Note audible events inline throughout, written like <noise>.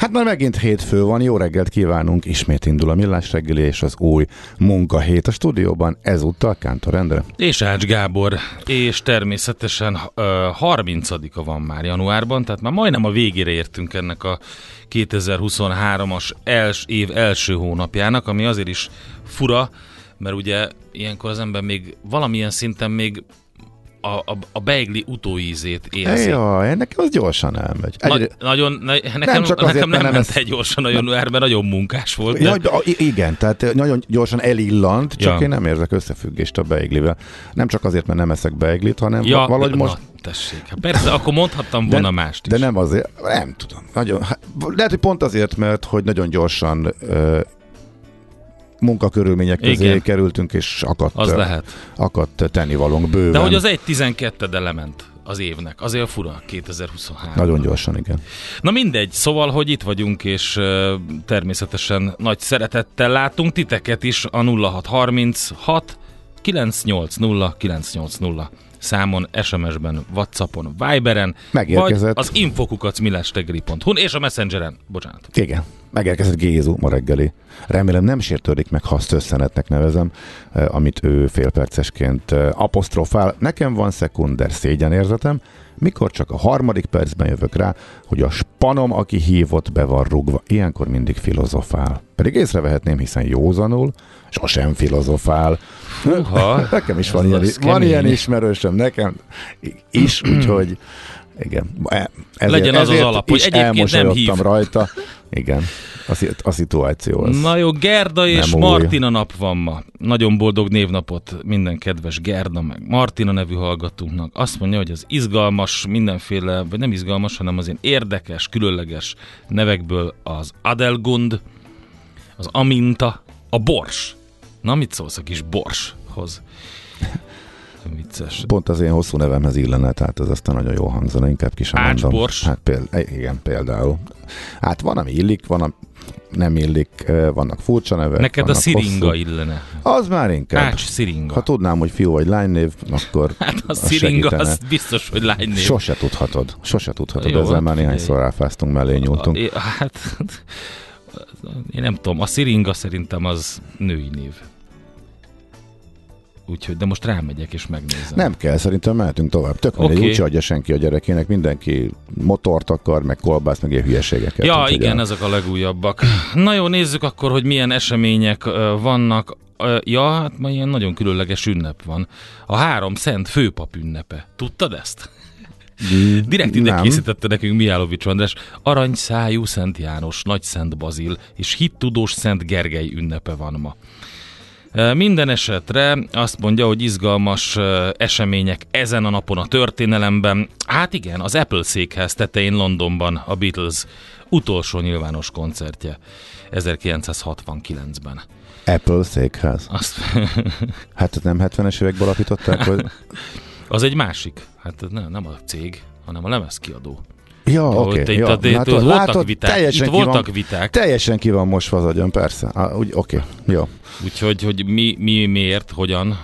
Hát már megint hétfő van, jó reggelt kívánunk, ismét indul a Millás reggeli és az új munkahét a stúdióban, ezúttal Kántor Endre. És Ács Gábor, és természetesen uh, 30-a van már januárban, tehát már majdnem a végére értünk ennek a 2023-as els, év első hónapjának, ami azért is fura, mert ugye ilyenkor az ember még valamilyen szinten még a, a, a beigli utóízét érzi. Jaj, nekem az gyorsan elmegy. Egyre... Na, nagyon, ne, nekem, nem, csak azért, nekem nem, ment ez... egy gyorsan a január, mert nagyon munkás volt. De... Ja, igen, tehát nagyon gyorsan elillant, csak ja. én nem érzek összefüggést a beiglivel. Nem csak azért, mert nem eszek beiglit, hanem ja, valahogy most... Na, tessék, hát persze, akkor mondhattam volna de, mást is. De nem azért, nem tudom. Nagyon, hát, lehet, hogy pont azért, mert hogy nagyon gyorsan munkakörülmények közé Igen. kerültünk, és akadt, az lehet. akadt tennivalónk bőven. De hogy az egy 12 de lement az évnek. Azért fura 2023. Nagyon gyorsan, igen. Na mindegy, szóval, hogy itt vagyunk, és uh, természetesen nagy szeretettel látunk titeket is a 0636 980 980 számon, SMS-ben, Whatsappon, Viberen, Megérkezett. vagy az infokukacmillástegeli.hu és a Messengeren. Bocsánat. Igen. Megérkezett Gézu ma reggeli. Remélem nem sértődik meg, ha azt összenetnek nevezem, eh, amit ő félpercesként eh, apostrofál. Nekem van szekunder szégyenérzetem, mikor csak a harmadik percben jövök rá, hogy a spanom, aki hívott, be van rugva. Ilyenkor mindig filozofál. Pedig észrevehetném, hiszen józanul, sosem filozofál. Húha, <laughs> nekem is van ilyen, van ilyen ismerősöm, nekem is, úgyhogy igen. Ezért, Legyen az az alap, hogy egyébként nem hív. rajta. Igen, a, a szituáció az Na jó, Gerda és új. Martina nap van ma. Nagyon boldog névnapot minden kedves Gerda meg Martina nevű hallgatónknak. Azt mondja, hogy az izgalmas, mindenféle, vagy nem izgalmas, hanem az én érdekes, különleges nevekből az Adelgund, az Aminta, a Bors. Na, mit szólsz a kis Borshoz? Vicces. Pont az én hosszú nevemhez illene, tehát ez aztán nagyon jó hangzana, inkább ki sem mondom. Bors. Hát például, igen, például. Hát van, ami illik, van, ami nem illik, vannak furcsa nevek. Neked a sziringa hosszú. illene. Az már inkább. Ács sziringa. Ha tudnám, hogy fiú vagy lánynév, akkor <laughs> Hát a sziringa az biztos, hogy lánynév. Sose tudhatod. Sose tudhatod. Jó, Ezzel hát már néhányszor ráfáztunk, mellé nyúltunk. Hát én nem tudom, a sziringa szerintem az női név. Úgyhogy, de most rámegyek és megnézem. Nem kell, szerintem mehetünk tovább. Tök mindegy, okay. úgyse adja senki a gyerekének, mindenki motort akar, meg kolbász, meg ilyen hülyeségeket. Ja, úgy, igen, ezek a legújabbak. Na jó, nézzük akkor, hogy milyen események vannak. Ja, hát ma ilyen nagyon különleges ünnep van. A három szent főpap ünnepe. Tudtad ezt? Direkt ide nem. készítette nekünk Mijálovics András. Aranyszájú Szent János, Nagy Szent Bazil és hittudós Szent Gergely ünnepe van ma. Minden esetre azt mondja, hogy izgalmas események ezen a napon a történelemben. Hát igen, az Apple székház tetején Londonban a Beatles utolsó nyilvános koncertje 1969-ben. Apple székház. Azt, <laughs> Hát nem 70-es években alapították, hogy... <laughs> az egy másik. Hát nem, nem a cég, hanem a lemezkiadó. Ja, oké. itt ja. itt Látod- voltak látod, viták. Teljesen Itt voltak van, viták. Teljesen ki van mosva az agyam, persze. Ah, úgy, oké, jó. Úgyhogy hogy mi, mi, miért, hogyan.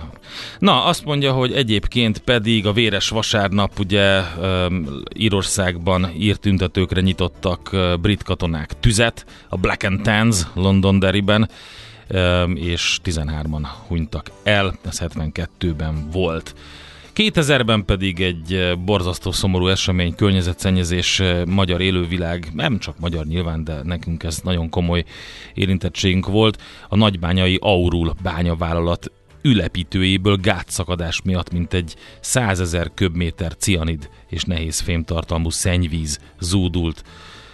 Na, azt mondja, hogy egyébként pedig a véres vasárnap ugye um, Írországban írt tüntetőkre nyitottak uh, brit katonák tüzet, a Black and Tans Londonderryben, um, és 13-an hunytak el, ez 72-ben volt. 2000-ben pedig egy eh, borzasztó szomorú esemény, környezetszennyezés, eh, magyar élővilág, nem csak magyar nyilván, de nekünk ez nagyon komoly érintettségünk volt. A nagybányai Aurul bányavállalat ülepítőjéből gátszakadás miatt mintegy 100 ezer köbméter cianid és nehéz fémtartalmú szennyvíz zúdult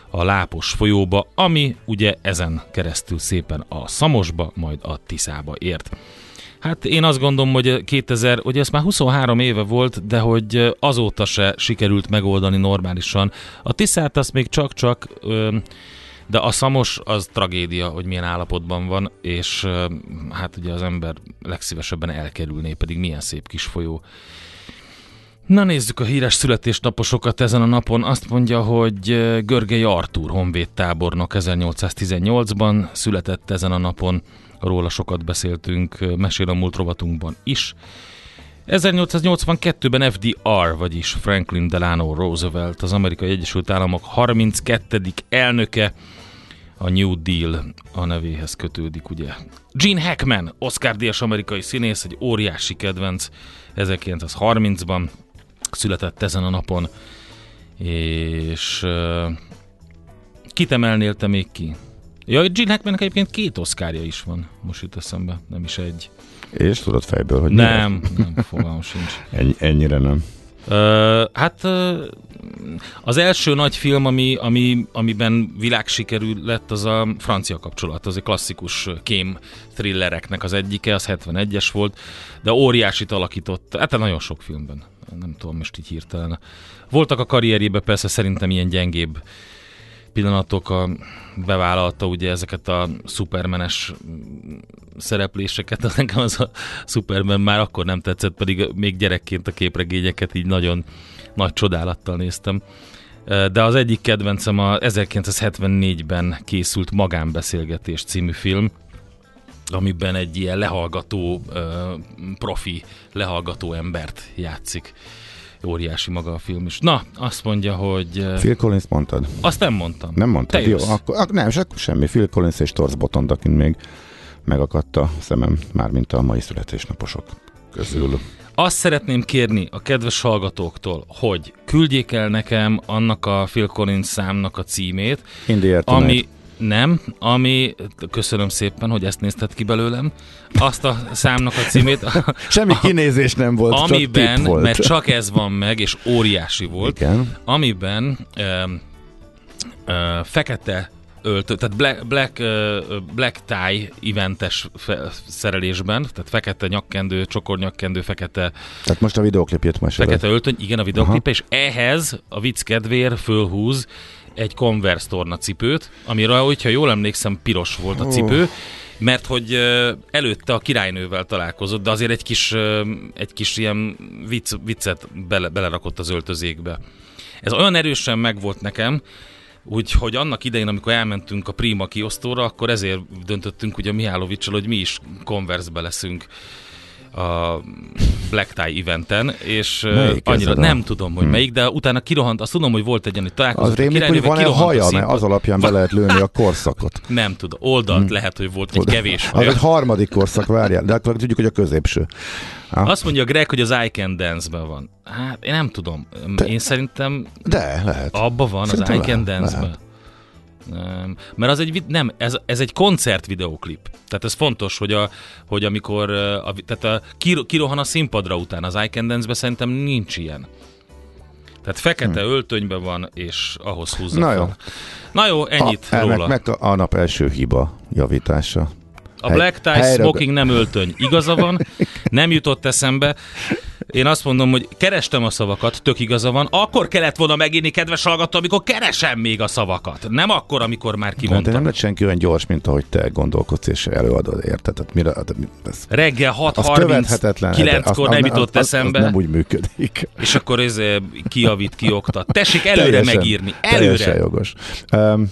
a lápos folyóba, ami ugye ezen keresztül szépen a Szamosba, majd a Tiszába ért. Hát én azt gondolom, hogy 2000, ugye ez már 23 éve volt, de hogy azóta se sikerült megoldani normálisan. A Tiszát azt még csak-csak, de a Szamos az tragédia, hogy milyen állapotban van, és hát ugye az ember legszívesebben elkerülné, pedig milyen szép kis folyó. Na nézzük a híres születésnaposokat ezen a napon. Azt mondja, hogy Görgei Artúr honvéd tábornok 1818-ban született ezen a napon. Róla sokat beszéltünk, mesél a múlt rovatunkban is. 1882-ben FDR, vagyis Franklin Delano Roosevelt, az Amerikai Egyesült Államok 32. elnöke, a New Deal a nevéhez kötődik, ugye. Gene Hackman, Oscar-díjas amerikai színész, egy óriási kedvenc, 1930-ban született ezen a napon, és uh, kit emelnél te még ki? Ja, Gene Hackmannek egyébként két oszkárja is van, most jut eszembe, nem is egy. És tudod fejből, hogy Nem, nem, fogalmam sincs. <laughs> Ennyi, ennyire nem. Ö, hát ö, az első nagy film, ami, ami, amiben világsikerű lett, az a francia kapcsolat. Az egy klasszikus kém thrillereknek az egyike, az 71-es volt, de óriásit alakított, hát nagyon sok filmben, nem tudom most így hirtelen. Voltak a karrierjében persze szerintem ilyen gyengébb pillanatok, a, bevállalta ugye ezeket a szupermenes szerepléseket, <laughs> nekem az a Superman már akkor nem tetszett, pedig még gyerekként a képregényeket így nagyon nagy csodálattal néztem. De az egyik kedvencem a 1974-ben készült Magánbeszélgetés című film, amiben egy ilyen lehallgató, profi lehallgató embert játszik. Óriási maga a film is. Na, azt mondja, hogy... Phil Collins mondtad? Azt nem mondtam. Nem mondtad? Te Jó, akkor, akkor nem, és akkor semmi. Phil Collins és Torz Botond, akin még megakadt a szemem, mármint a mai születésnaposok közül. Azt szeretném kérni a kedves hallgatóktól, hogy küldjék el nekem annak a Phil Collins számnak a címét, ami nem, ami, köszönöm szépen, hogy ezt nézted ki belőlem, azt a számnak a címét, <laughs> Semmi kinézés nem volt, csak amiben, tipp volt. mert csak ez van meg, és óriási volt, Igen. amiben ö, ö, fekete öltő, tehát black, black, black tie eventes fe, szerelésben, tehát fekete nyakkendő, csokornyakkendő, fekete Tehát most a videoklipjét meséled. Fekete öltöny, igen, a videoklipe, és ehhez a vicc kedvéért fölhúz egy Converse torna cipőt, amire, hogyha jól emlékszem, piros volt a cipő, mert hogy előtte a királynővel találkozott, de azért egy kis, egy kis ilyen vicc, viccet bele, belerakott az öltözékbe. Ez olyan erősen megvolt nekem, Úgyhogy annak idején, amikor elmentünk a Prima kiosztóra, akkor ezért döntöttünk ugye Mihálovicsal, hogy mi is Converse-be leszünk a Black Tie eventen, és Melyik annyira ez a- nem tudom, hogy Hmm. melyik, de utána kirohant, azt tudom, hogy volt egy olyan, hogy találkozott Az rémlik, hogy van-e haja, mert az alapján be <laughs> lehet lőni a korszakot. Nem tudom, oldalt lehet, hogy volt egy kevés Az egy harmadik korszak, várjál, de akkor tudjuk, hogy a középső. Ah, Azt mondja Greg, hogy az I Can Dance-ben van. Hát én nem tudom. Én szerintem de, lehet. abban van Szerintem az I Can Dance-ben. lehet. Mert az egy, nem, ez, ez egy koncert videóklip. Tehát ez fontos, hogy, a, hogy amikor a, tehát a, kiro, kirohan a színpadra után az I Can Dance-be szerintem nincs ilyen. Tehát fekete hmm. öltönyben van, és ahhoz húzza Na fel. jó. Na jó, ennyit a, róla. Meg a, a nap első hiba javítása. A Black Tie Smoking nem öltöny. Igaza van, nem jutott eszembe. Én azt mondom, hogy kerestem a szavakat, tök igaza van, akkor kellett volna megírni, kedves hallgató, amikor keresem még a szavakat. Nem akkor, amikor már Hát de kimondtam. nem lett senki olyan gyors, mint ahogy te gondolkodsz és előadod, érted? Tehát mire, de ez, Reggel az követhetetlen. 6.39-kor nem jutott az, az, eszembe, Az nem úgy működik. és akkor ez eh, kiavít, kioktat. Tessék előre Teljesen- megírni. Teljesen Előre. jogos. Um,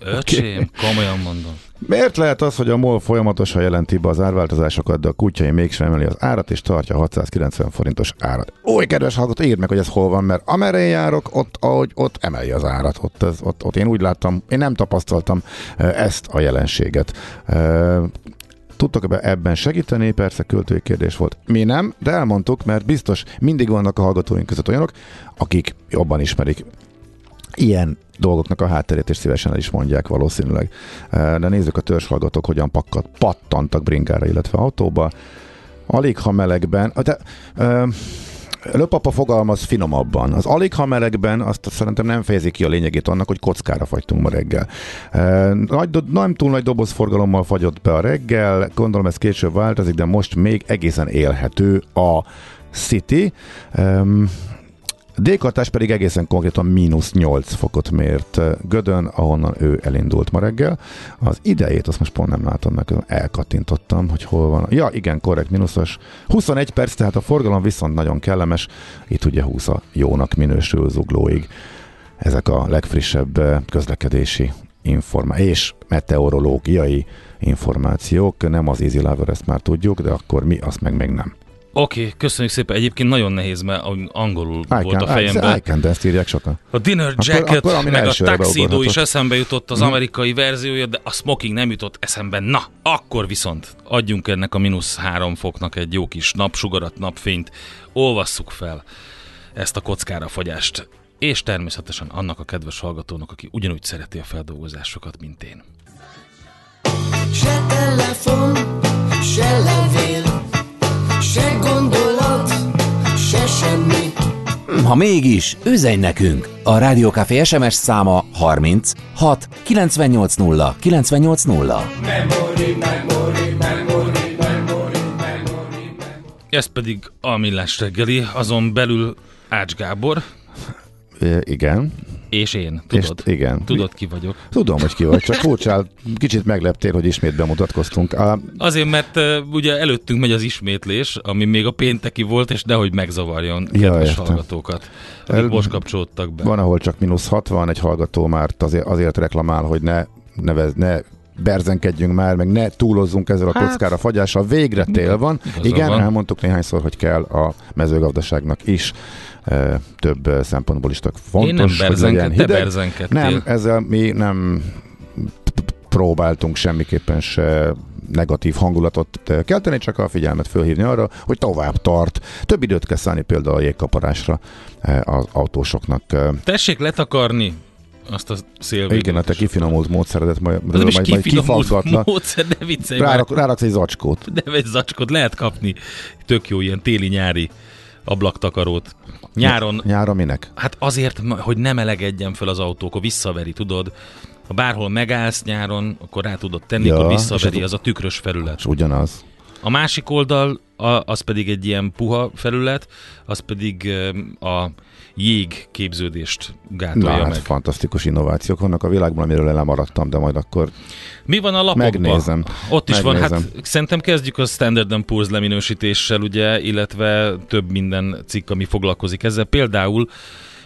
Öcsém, komolyan mondom. Miért lehet az, hogy a MOL folyamatosan jelenti be az árváltozásokat, de a kutyai mégsem emeli az árat, és tartja a 690 forintos árat? Új, kedves hallgató, írd meg, hogy ez hol van, mert amerre járok, ott, ahogy ott emeli az árat. Ott, ez, ott, ott én úgy láttam, én nem tapasztaltam eh, ezt a jelenséget. Eh, Tudtok ebben- ebben segíteni? Persze költői kérdés volt. Mi nem, de elmondtuk, mert biztos mindig vannak a hallgatóink között olyanok, akik jobban ismerik ilyen dolgoknak a hátterét, és szívesen el is mondják valószínűleg. Eh, De nézzük a törzshallgatók, hogyan pakkat, pattantak bringára, illetve autóba. Alig ha melegben, de, ö, Löpapa fogalmaz finomabban. Az alig ha melegben azt szerintem nem fejezi ki a lényegét annak, hogy kockára fagytunk ma reggel. E, Nagy, nem túl nagy dobozforgalommal fagyott be a reggel, gondolom ez később változik, de most még egészen élhető a City. Um, Dékartás pedig egészen konkrétan mínusz 8 fokot mért eh, Gödön, ahonnan ő elindult ma reggel. Az idejét azt most pont nem látom meg, elkattintottam, hogy hol van. Ja, igen, korrekt, mínuszos. 21 perc, tehát a forgalom viszont nagyon kellemes. Itt ugye 20 a jónak minősül zuglóig. Ezek a legfrissebb eh, közlekedési informá- és meteorológiai információk. Nem az Easy Lover, ezt már tudjuk, de akkor mi, azt meg még nem. Oké, okay, köszönjük szépen. Egyébként nagyon nehéz, mert angolul I volt a can, fejemben. I, can, de ezt írják sokan. A Dinner Akkor- Jacket, akkor amin meg a Tuxedo is eszembe jutott az Mhm. amerikai verziója, de a Smoking nem jutott eszembe. Na, akkor viszont adjunk ennek a mínusz három foknak egy jó kis napsugarat, napfényt, olvasszuk fel ezt a kockára fagyást. És természetesen annak a kedves hallgatónak, aki ugyanúgy szereti a feldolgozásokat, mint én. Se telefon, se levél, se gondolat, se semmi. Ha mégis, üzenj nekünk! A Rádiókafé SMS száma 30 6 980 980. Ez pedig a Millás reggeli, azon belül Ács Gábor, E, igen. És én. Tudod? És, igen. Tudod, ki vagyok. Tudom, hogy ki vagy, csak furcsál, kicsit megleptél, hogy ismét bemutatkoztunk. A, Azért, mert uh, ugye előttünk megy az ismétlés, ami még a pénteki volt, és nehogy megzavarjon Ja, kedves értem. hallgatókat, akik El- most kapcsolódtak be. van, ahol csak mínusz 60, egy hallgató már azért, azért reklamál, hogy ne, nevez, ne berzenkedjünk már, meg ne túlozzunk ezzel a Hát, kockára fagyással. Végre tél van. Igen, van. elmondtuk néhányszor, hogy kell a mezőgazdaságnak is e, több szempontból is tök fontos, Én nem hogy legyen hideg. Nem, ezzel mi nem próbáltunk semmiképpen se negatív hangulatot kelteni, csak a figyelmet fölhívni arra, hogy tovább tart. Több időt kell szállni például a jégkaparásra az autósoknak. Tessék letakarni azt a szélvédőt. Igen, a te kifinomult módszeredet majd, nem is majd, majd kifaggatlak. módszer, ne viccelj. Rárak, ráraksz egy zacskót. <laughs> Nem egy zacskot lehet kapni. Tök jó ilyen téli-nyári ablaktakarót. Nyáron, Nyára minek? hát azért, hogy nem melegedjen fel az autó, akkor visszaveri, tudod? Ha bárhol megállsz nyáron, akkor rá tudod tenni, Ja, akkor visszaveri, az- a tükrös felület. És ugyanaz. A másik oldal, az pedig egy ilyen puha felület, az pedig a jég képződést Na, gátolja hát meg. fantasztikus innovációk vannak a világban, amiről lemaradtam, de majd akkor Mi van a lapokban? Megnézem. Ott is van, Megnézem. hát szerintem kezdjük a Standard Poor's leminősítéssel, ugye, illetve több minden cikk, ami foglalkozik ezzel. Például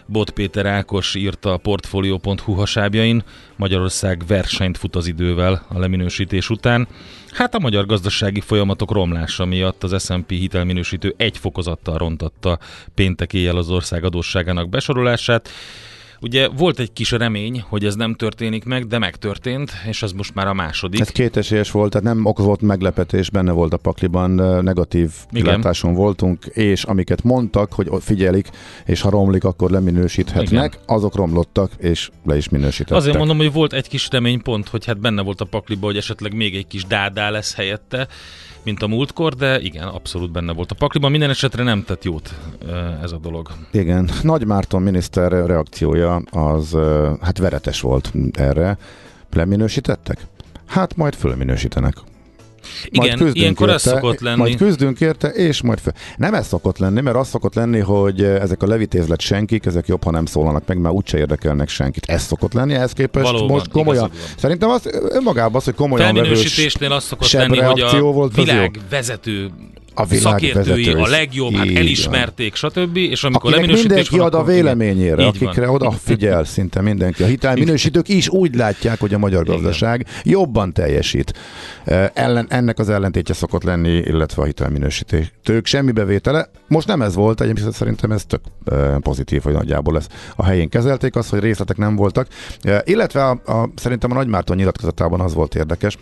Bot Péter Ákos írta a Portfolio.hu hasábjain, Magyarország versenyt fut az idővel a leminősítés után. Hát a magyar gazdasági folyamatok romlása miatt az S&P hitelminősítő egy fokozattal rontatta péntek éjjel az ország adósságának besorolását. Ugye volt egy kis remény, hogy ez nem történik meg, de megtörtént, és ez most már a második. Ez kétesélyes volt, tehát nem okozott meglepetés, benne volt a pakliban, negatív kilátáson voltunk, és amiket mondtak, hogy figyelik, és ha romlik, akkor leminősíthetnek, Igen. azok romlottak, és le is minősítettek. Azért mondom, hogy volt egy kis reménypont, hogy hát benne volt a pakliba, hogy esetleg még egy kis dádá lesz helyette, mint a múltkor, de igen, abszolút benne volt a pakliban. Minden esetre nem tett jót ö, ez a dolog. Igen, Nagy Márton miniszter reakciója az ö, hát veretes volt erre. Leminősítettek? Hát majd fölminősítenek. Majd Igen, küzdünk ilyenkor ez érte, szokott lenni. Majd küzdünk érte, és majd fel. Nem ez szokott lenni, mert az szokott lenni, hogy ezek a levitézlet senkik, ezek jobb, ha nem szólalnak meg, mert úgyse érdekelnek senkit. Ez szokott lenni, ehhez képest Valóban, most komolyan. Szerintem az önmagában az, hogy komolyan vevős az szokott lenni, hogy a világ vezető A világ szakértői a legjobb, hát Így elismerték, stb. És amikor Akinek mindenki ad a igen. véleményére, Így akikre van. oda figyel <laughs> szinte mindenki. A hitelminősítők is úgy látják, hogy a magyar gazdaság jobban teljesít. Eh, Ellen, ennek az ellentétje szokott lenni, illetve a hitelminősítők semmi bevétele. Most nem ez volt, egyébként szerintem ez tök eh, pozitív, hogy nagyjából ezt a helyén kezelték, az, hogy részletek nem voltak. Eh, Illetve a, a, szerintem a Nagymárton nyilatkozatában az volt érdekes,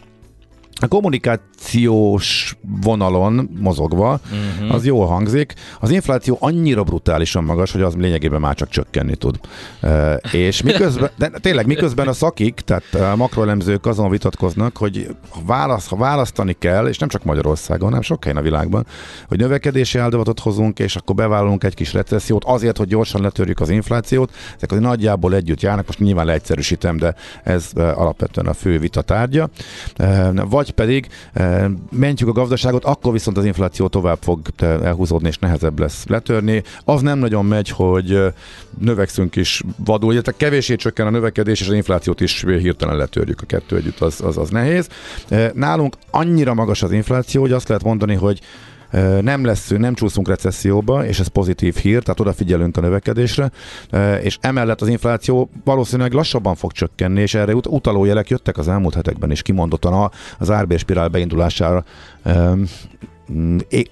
a kommunikációs vonalon mozogva, uh-huh. az jól hangzik. Az infláció annyira brutálisan magas, hogy az lényegében már csak csökkenni tud. E, és miközben, de tényleg miközben a szakik, tehát a makroelemzők azon vitatkoznak, hogy ha, válasz, ha választani kell, és nem csak Magyarországon, hanem sok helyen a világban, hogy növekedési áldozatot hozunk, és akkor bevállalunk egy kis recessziót azért, hogy gyorsan letörjük az inflációt. Ezek az nagyjából együtt járnak, most nyilván leegyszerűsítem, de ez alapvetően a fő vita tárgya. E, vagy pedig e, mentjük a gazdaságot, akkor viszont az infláció tovább fog e, elhúzódni, és nehezebb lesz letörni. Az nem nagyon megy, hogy e, növekszünk is vadul, illetve kevésé csökken a növekedés, és az inflációt is hirtelen letörjük a kettő együtt, az, az, az nehéz. Nálunk annyira magas az infláció, hogy azt lehet mondani, hogy nem lesz, nem csúszunk recesszióba, és ez pozitív hír, tehát odafigyelünk a növekedésre, és emellett az infláció valószínűleg lassabban fog csökkenni, és erre ut- utaló jelek jöttek az elmúlt hetekben is kimondottan az árbérspirál beindulására.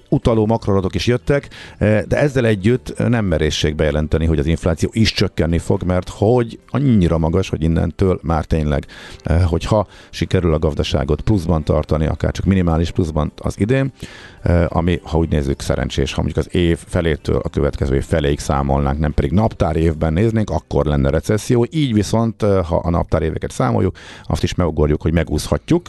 Utaló makroadatok is jöttek, de ezzel együtt nem merészség bejelenteni, hogy az infláció is csökkenni fog, mert hogy annyira magas, hogy innentől már tényleg, hogyha sikerül a gazdaságot pluszban tartani, akár csak minimális pluszban az idén, ami, ha úgy nézzük, szerencsés, ha mondjuk az év felétől a következő év feléig számolnánk, nem pedig naptár évben néznénk, akkor lenne recesszió. Így viszont, ha a naptár éveket számoljuk, azt is megugorjuk, hogy megúszhatjuk,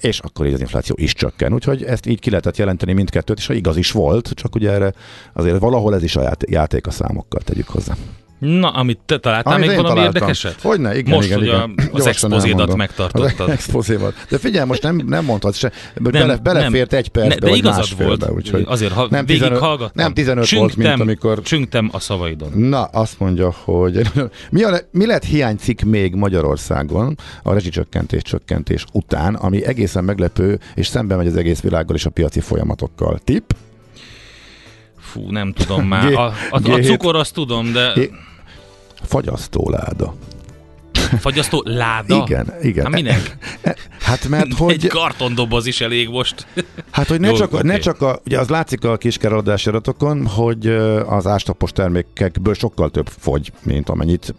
és akkor így az infláció is csökken. Úgyhogy ezt így ki lehetett jelenteni mindkettőt, és ha igaz is volt, csak ugye erre azért valahol ez is a ját- játék a számokkal tegyük hozzá. Na, amit te találtál Amit még valami találtam. érdekeset? Hogyne, igen, Most, igen, hogy igen. a, az expozédat megtartottad. Az expozévat. De figyelj, most nem, nem mondhatsz se, Nem, bele, belefért nem. egy percbe, Ne, de igazad volt. úgyhogy Azért, ha nem végig 15, hallgattam. nem 15 volt, mint amikor... Csüngtem a szavaidon. Na, azt mondja, hogy mi, a, mi lett hiánycikk még Magyarországon a rezsicsökkentés csökkentés után, ami egészen meglepő, és szembe megy az egész világgal és a piaci folyamatokkal. Tipp? Fú, nem tudom <laughs> már. G- A, a, a G7. cukor azt tudom, de É- Fagyasztóláda. fagyasztó láda? Igen, igen. Hát minek? Hát mert <laughs> Egy hogy... kartondoboz is elég most. Hát, hogy ne, Jó, csak, a, ne csak a, ugye az látszik a kiskereladási adatokon, hogy az ástapos termékekből sokkal több fogy, mint amennyit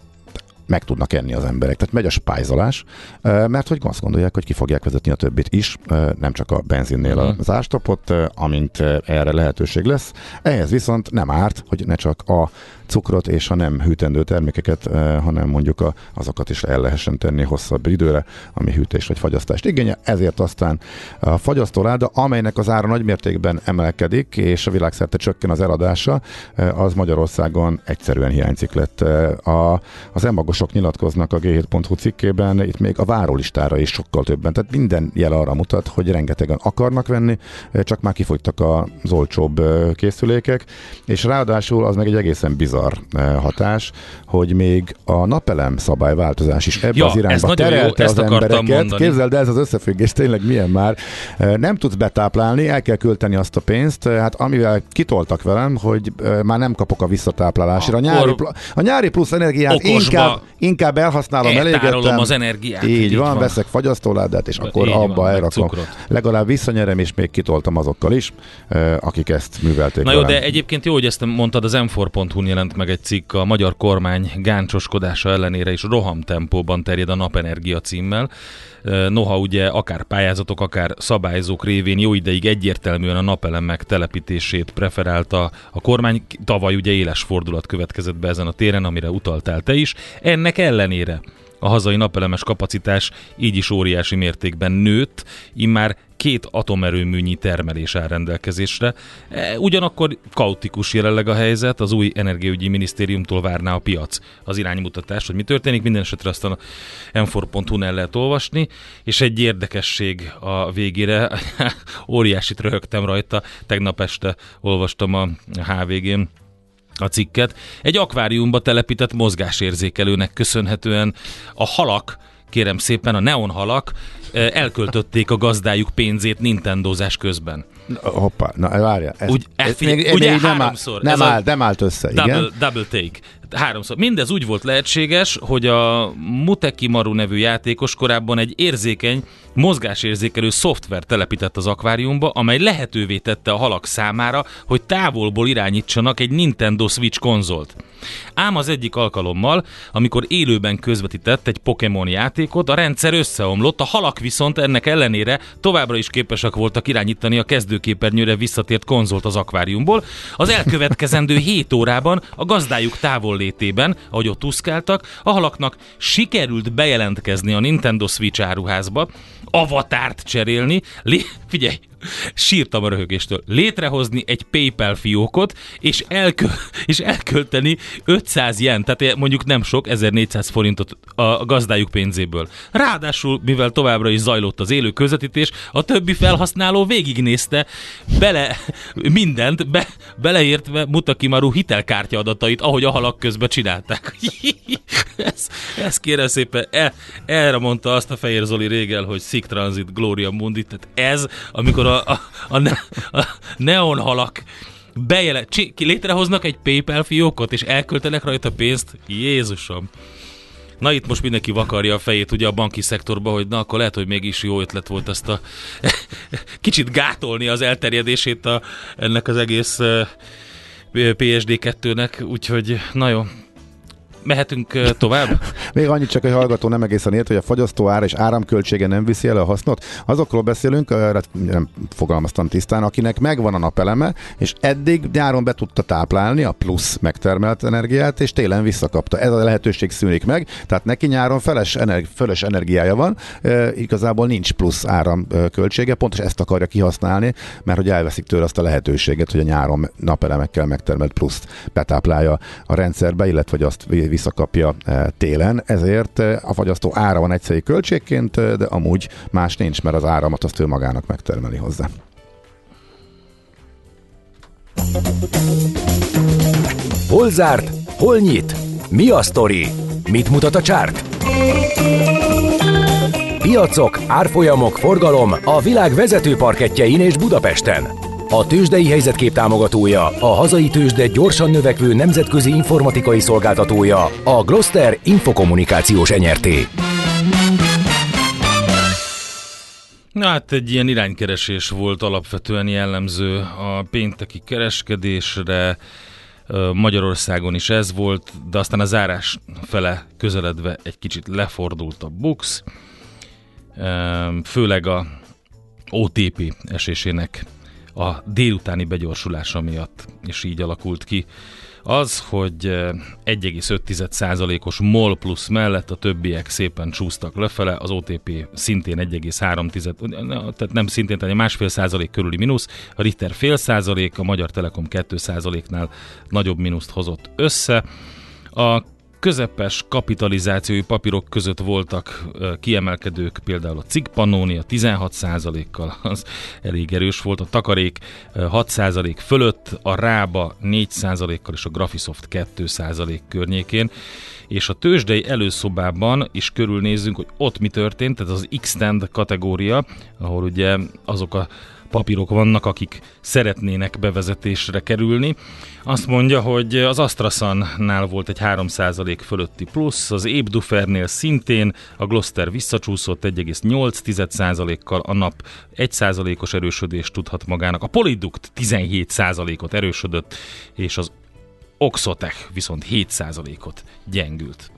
meg tudnak enni az emberek. Tehát megy a spájzolás, mert hogy azt gondolják, hogy ki fogják vezetni a többit is, nem csak a benzinnél Mhm. az ástapot, ö, amint erre lehetőség lesz. Ehhez viszont nem árt, hogy ne csak a cukrot és a nem hűtendő termékeket, hanem mondjuk a, azokat is el lehessen tenni hosszabb időre, ami hűtés vagy fagyasztást igénye. Ezért aztán a fagyasztóláda, amelynek az ára nagymértékben emelkedik, és a világszerte csökken az eladása, az Magyarországon egyszerűen hiányzik lett. A, az emagosok nyilatkoznak a G7.hu cikkében, itt még a várólistára is sokkal többen, tehát minden jel arra mutat, hogy rengetegen akarnak venni, csak már kifogytak az olcsóbb készülékek, és ráadásul az meg egy egészen bizarr hatás, hogy még a napelem szabályváltozás is ebbe Ja, az ez irányba jó, terelte ezt az embereket. mondani. Képzeld, de ez az összefüggés tényleg milyen már. Nem tudsz betáplálni, el kell költeni azt a pénzt, hát amivel kitoltak velem, hogy már nem kapok a visszatáplálásra. A Akkor nyári, pl- a nyári plusz energiát inkább, inkább elhasználom, elégettem. az energiát. Így, van, veszek fagyasztóládát, és akkor Így van, abba meg elrakom. Legalább visszanyerem, és még kitoltam azokkal is, akik ezt művelték Na jó, velem. de egyébként jó, hogy ezt mondtad, az m4.hu-n jelent meg egy cikk a magyar kormány gáncsoskodása ellenére is rohamtempóban terjed a napenergia címmel. Noha ugye akár pályázatok, akár szabályzók révén jó ideig egyértelműen a napelemek telepítését preferálta a kormány. Tavaly ugye éles fordulat következett be ezen a téren, amire utaltál te is. Ennek ellenére A hazai napelemes kapacitás így is óriási mértékben nőtt, immár két atomerőműnyi termelés áll rendelkezésre. E, Ugyanakkor kaotikus jelenleg a helyzet, az új energiaügyi minisztériumtól várná a piac az iránymutatást, hogy mi történik. Minden esetre azt a m4.hu-n el lehet olvasni, és egy érdekesség a végére, <laughs> óriásit röhögtem rajta, tegnap este olvastam a HVG-n, a cikket. Egy akváriumba telepített mozgásérzékelőnek köszönhetően a halak, kérem szépen, a neonhalak eh, elköltötték a gazdájuk pénzét Nintendozás közben. Hoppá, na várja. Ez, Úgy, ez még, ugye még háromszor. nem, Ez áll, nem állt össze, Double, igen. double take. Háromszor. Mindez úgy volt lehetséges, hogy a Muteki Maru nevű játékos korábban egy érzékeny, mozgásérzékelő szoftver telepített az akváriumba, amely lehetővé tette a halak számára, hogy távolból irányítsanak egy Nintendo Switch konzolt. Ám az egyik alkalommal, amikor élőben közvetített egy Pokémon játékot, a rendszer összeomlott, a halak viszont ennek ellenére továbbra is képesek voltak irányítani a kezdőképernyőre visszatért konzolt az akváriumból. Az elkövetkezendő 7 órában a gazdájuk távollétében, ahogy ott úszkáltak, a halaknak sikerült bejelentkezni a Nintendo Switch áruházba, avatárt cserélni, lé- figyelj, sírtam a röhögéstől, létrehozni egy PayPal fiókot, és, elkö- <laughs> és elkölteni 500 jen, tehát mondjuk nem sok, 1400 forintot a gazdájuk pénzéből. Ráadásul, mivel továbbra is zajlott az élő közvetítés, a többi felhasználó végignézte bele <laughs> mindent, be, beleértve Mutakimaru hitelkártya adatait, ahogy a halak közben csinálták. <laughs> ez, ez kérem szépen, el, erre mondta azt a Fehér Zoli régen, hogy Sick Transit, Gloria Mundi, tehát ez, amikor a, a, a, ne, a neonhalak bejele, csi, létrehoznak egy PayPal fiókot, és elköltenek rajta pénzt, Jézusom! Na itt most mindenki vakarja a fejét ugye a banki szektorba, hogy na akkor lehet, hogy mégis jó ötlet volt ezt a <laughs> kicsit gátolni az elterjedését a, ennek az egész eh, PSD2-nek, úgyhogy na jó, mehetünk eh, tovább? <laughs> Még annyit csak, hogy hallgató nem egészen ért, hogy a fagyasztó ár és áramköltsége nem viszi el a hasznot. Azokról beszélünk, erre nem fogalmaztam tisztán, akinek megvan a napeleme, és eddig nyáron be tudta táplálni a plusz megtermelt energiát, és télen visszakapta. Ez a lehetőség szűnik meg, tehát neki nyáron feles, energi- fölös energiája van, e, igazából nincs plusz áramköltsége, pontosan ezt akarja kihasználni, mert hogy elveszik tőle azt a lehetőséget, hogy a nyáron napelemekkel megtermelt pluszt betáplálja a rendszerbe, illetve hogy azt visszakapja e, télen, ezért e, a fagyasztó ára van egyszerű költségként, e, de amúgy más nincs, mert az áramot azt ő magának megtermeli hozzá. Hol zárt? Hol nyit? Mi a sztori? Mit mutat a csárt? Piacok, árfolyamok, forgalom a világ vezető parketjein és Budapesten. A tőzsdei helyzetkép támogatója, a hazai tőzsde gyorsan növekvő nemzetközi informatikai szolgáltatója, a Gloster Infokommunikációs Enyerté. Na hát egy ilyen iránykeresés volt alapvetően jellemző a pénteki kereskedésre, Magyarországon is ez volt, de aztán a zárás fele közeledve egy kicsit lefordult a Bux, Ö, főleg a OTP esésének a délutáni begyorsulása miatt, és így alakult ki az, hogy eh, 1,5%-os MOL plusz mellett a többiek szépen csúsztak lefele, az OTP szintén 1,3, tehát nem szintén, tehát másfél százalék körüli mínusz, a Ritter fél százalék, a Magyar Telekom 2 százaléknál nagyobb mínuszt hozott össze. A közepes kapitalizációi papírok között voltak kiemelkedők, például a CIG Pannonia 16%-kal, az elég erős volt, a Takarék ö, 6% fölött, a Rába 4%-kal és a Graphisoft 2% környékén, és a tőzsdei előszobában is körülnézzünk, hogy ott mi történt, tehát az X-Tend kategória, ahol ugye azok a papírok vannak, akik szeretnének bevezetésre kerülni. Azt mondja, hogy az AstraZan-nál volt egy 3% fölötti plusz, az Ébdufernél szintén, a Gloster visszacsúszott 1,8%-kal, a nap 1%-os erősödést tudhat magának, a Polyduct 17%-ot erősödött, és az Oxotec viszont 7%-ot gyengült.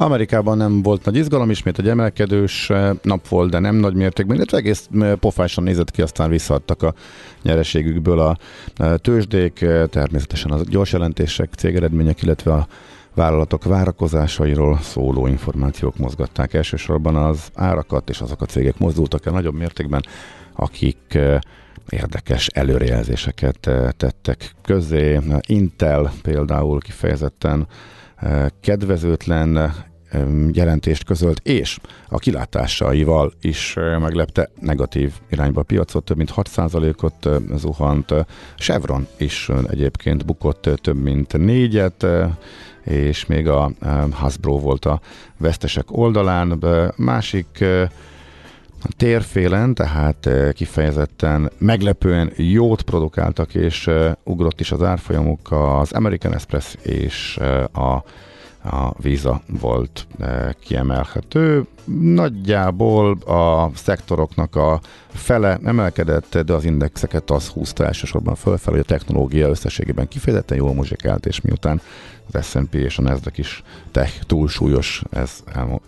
Amerikában nem volt nagy izgalom, ismét egy emelkedős eh, nap volt, de nem nagy mértékben, illetve egész eh, pofásan nézett ki, aztán visszaadtak a nyereségükből a eh, tőzsdék, természetesen a gyors jelentések, cégeredmények, illetve a vállalatok várakozásairól szóló információk mozgatták. Elsősorban az árakat és azok a cégek mozdultak el nagyobb mértékben, akik érdekes előrejelzéseket tettek közé. Intel például kifejezetten kedvezőtlen jelentést közölt, és a kilátásaival is meglepte negatív irányba a piacot, több mint 6%-ot zuhant. Chevron is egyébként bukott több mint négyet, és még a Hasbro volt a vesztesek oldalán. Másik térfélen, tehát kifejezetten meglepően jót produkáltak, és ugrott is az árfolyamuk az American Express és a a Visa volt kiemelhető. Nagyjából a szektoroknak a fele emelkedett, de az indexeket az húzta elsősorban fölfelé, hogy a technológia összességében kifejezetten jól muzsikált, és miután az S&P és a Nasdaq is tech túlsúlyos, ez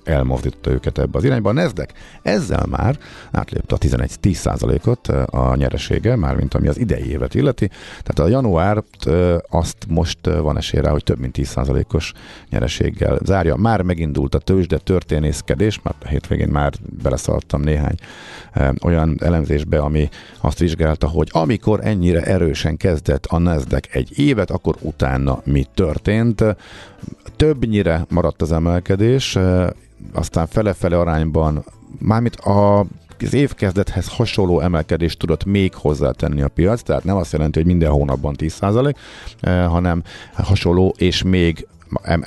elmozdította őket ebbe az irányba. A Nasdaq ezzel már átlépte a 11-10%-ot a nyeresége, mármint ami az idei évet illeti. Tehát a januárt azt most van esély rá, hogy több mint 10%-os nyereséggel zárja. Már megindult a tőzsde történészkedés, már hétvégén már beleszaladtam néhány olyan elemzésbe, ami azt vizsgálta, hogy amikor ennyire erősen kezdett a Nasdaq egy évet, akkor utána mi történt. Többnyire maradt az emelkedés, aztán fele-fele arányban, mármint a az évkezdethez hasonló emelkedést tudott még hozzátenni a piac, tehát nem azt jelenti, hogy minden hónapban 10%, hanem hasonló és még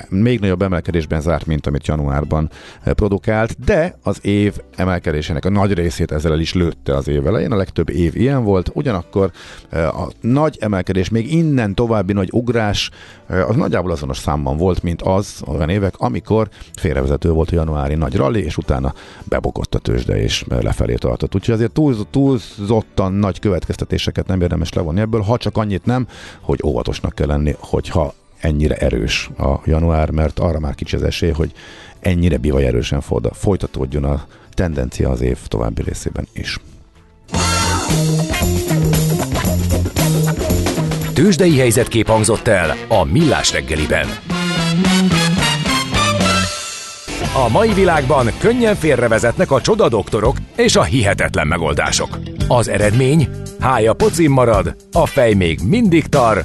még nagyobb emelkedésben zárt, mint amit januárban eh, produkált, de az év emelkedésének a nagy részét ezzel el is lőtte az év elején, a legtöbb év ilyen volt, ugyanakkor eh, a nagy emelkedés, még innen további nagy ugrás, eh, az nagyjából azonos számban volt, mint az olyan évek, amikor félrevezető volt a januári nagy rally, és utána bebogott a tőzsde, és lefelé tartott. Úgyhogy azért túl, túlzottan nagy következtetéseket nem érdemes levonni ebből, ha csak annyit nem, hogy óvatosnak kell lenni, hogyha ennyire erős a január, mert arra már kicsi az esély, hogy ennyire bivaj erősen folytatódjon a tendencia az év további részében is. Tőzsdei helyzetkép hangzott el a Millás reggeliben. A mai világban könnyen félrevezetnek a csoda doktorok és a hihetetlen megoldások. Az eredmény? Hája pocim marad, a fej még mindig tar,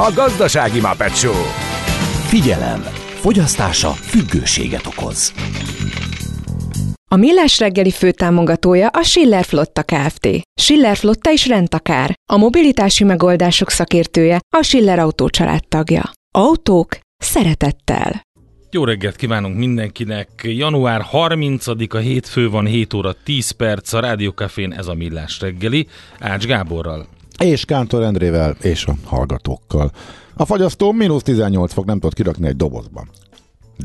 A gazdasági Muppet Show. Figyelem! Fogyasztása függőséget okoz. A Millás reggeli főtámogatója a Schiller Flotta Kft. Schiller Flotta is rendtakár. A mobilitási megoldások szakértője a Schiller Autó tagja. Autók szeretettel. Jó reggelt kívánunk mindenkinek! Január 30-a hétfő van 7 óra 10 perc a Rádiókafén ez a Millás reggeli Ács Gáborral és Kántor Endrével és a hallgatókkal. A fagyasztó mínusz 18 fok, nem tudod kirakni egy dobozban.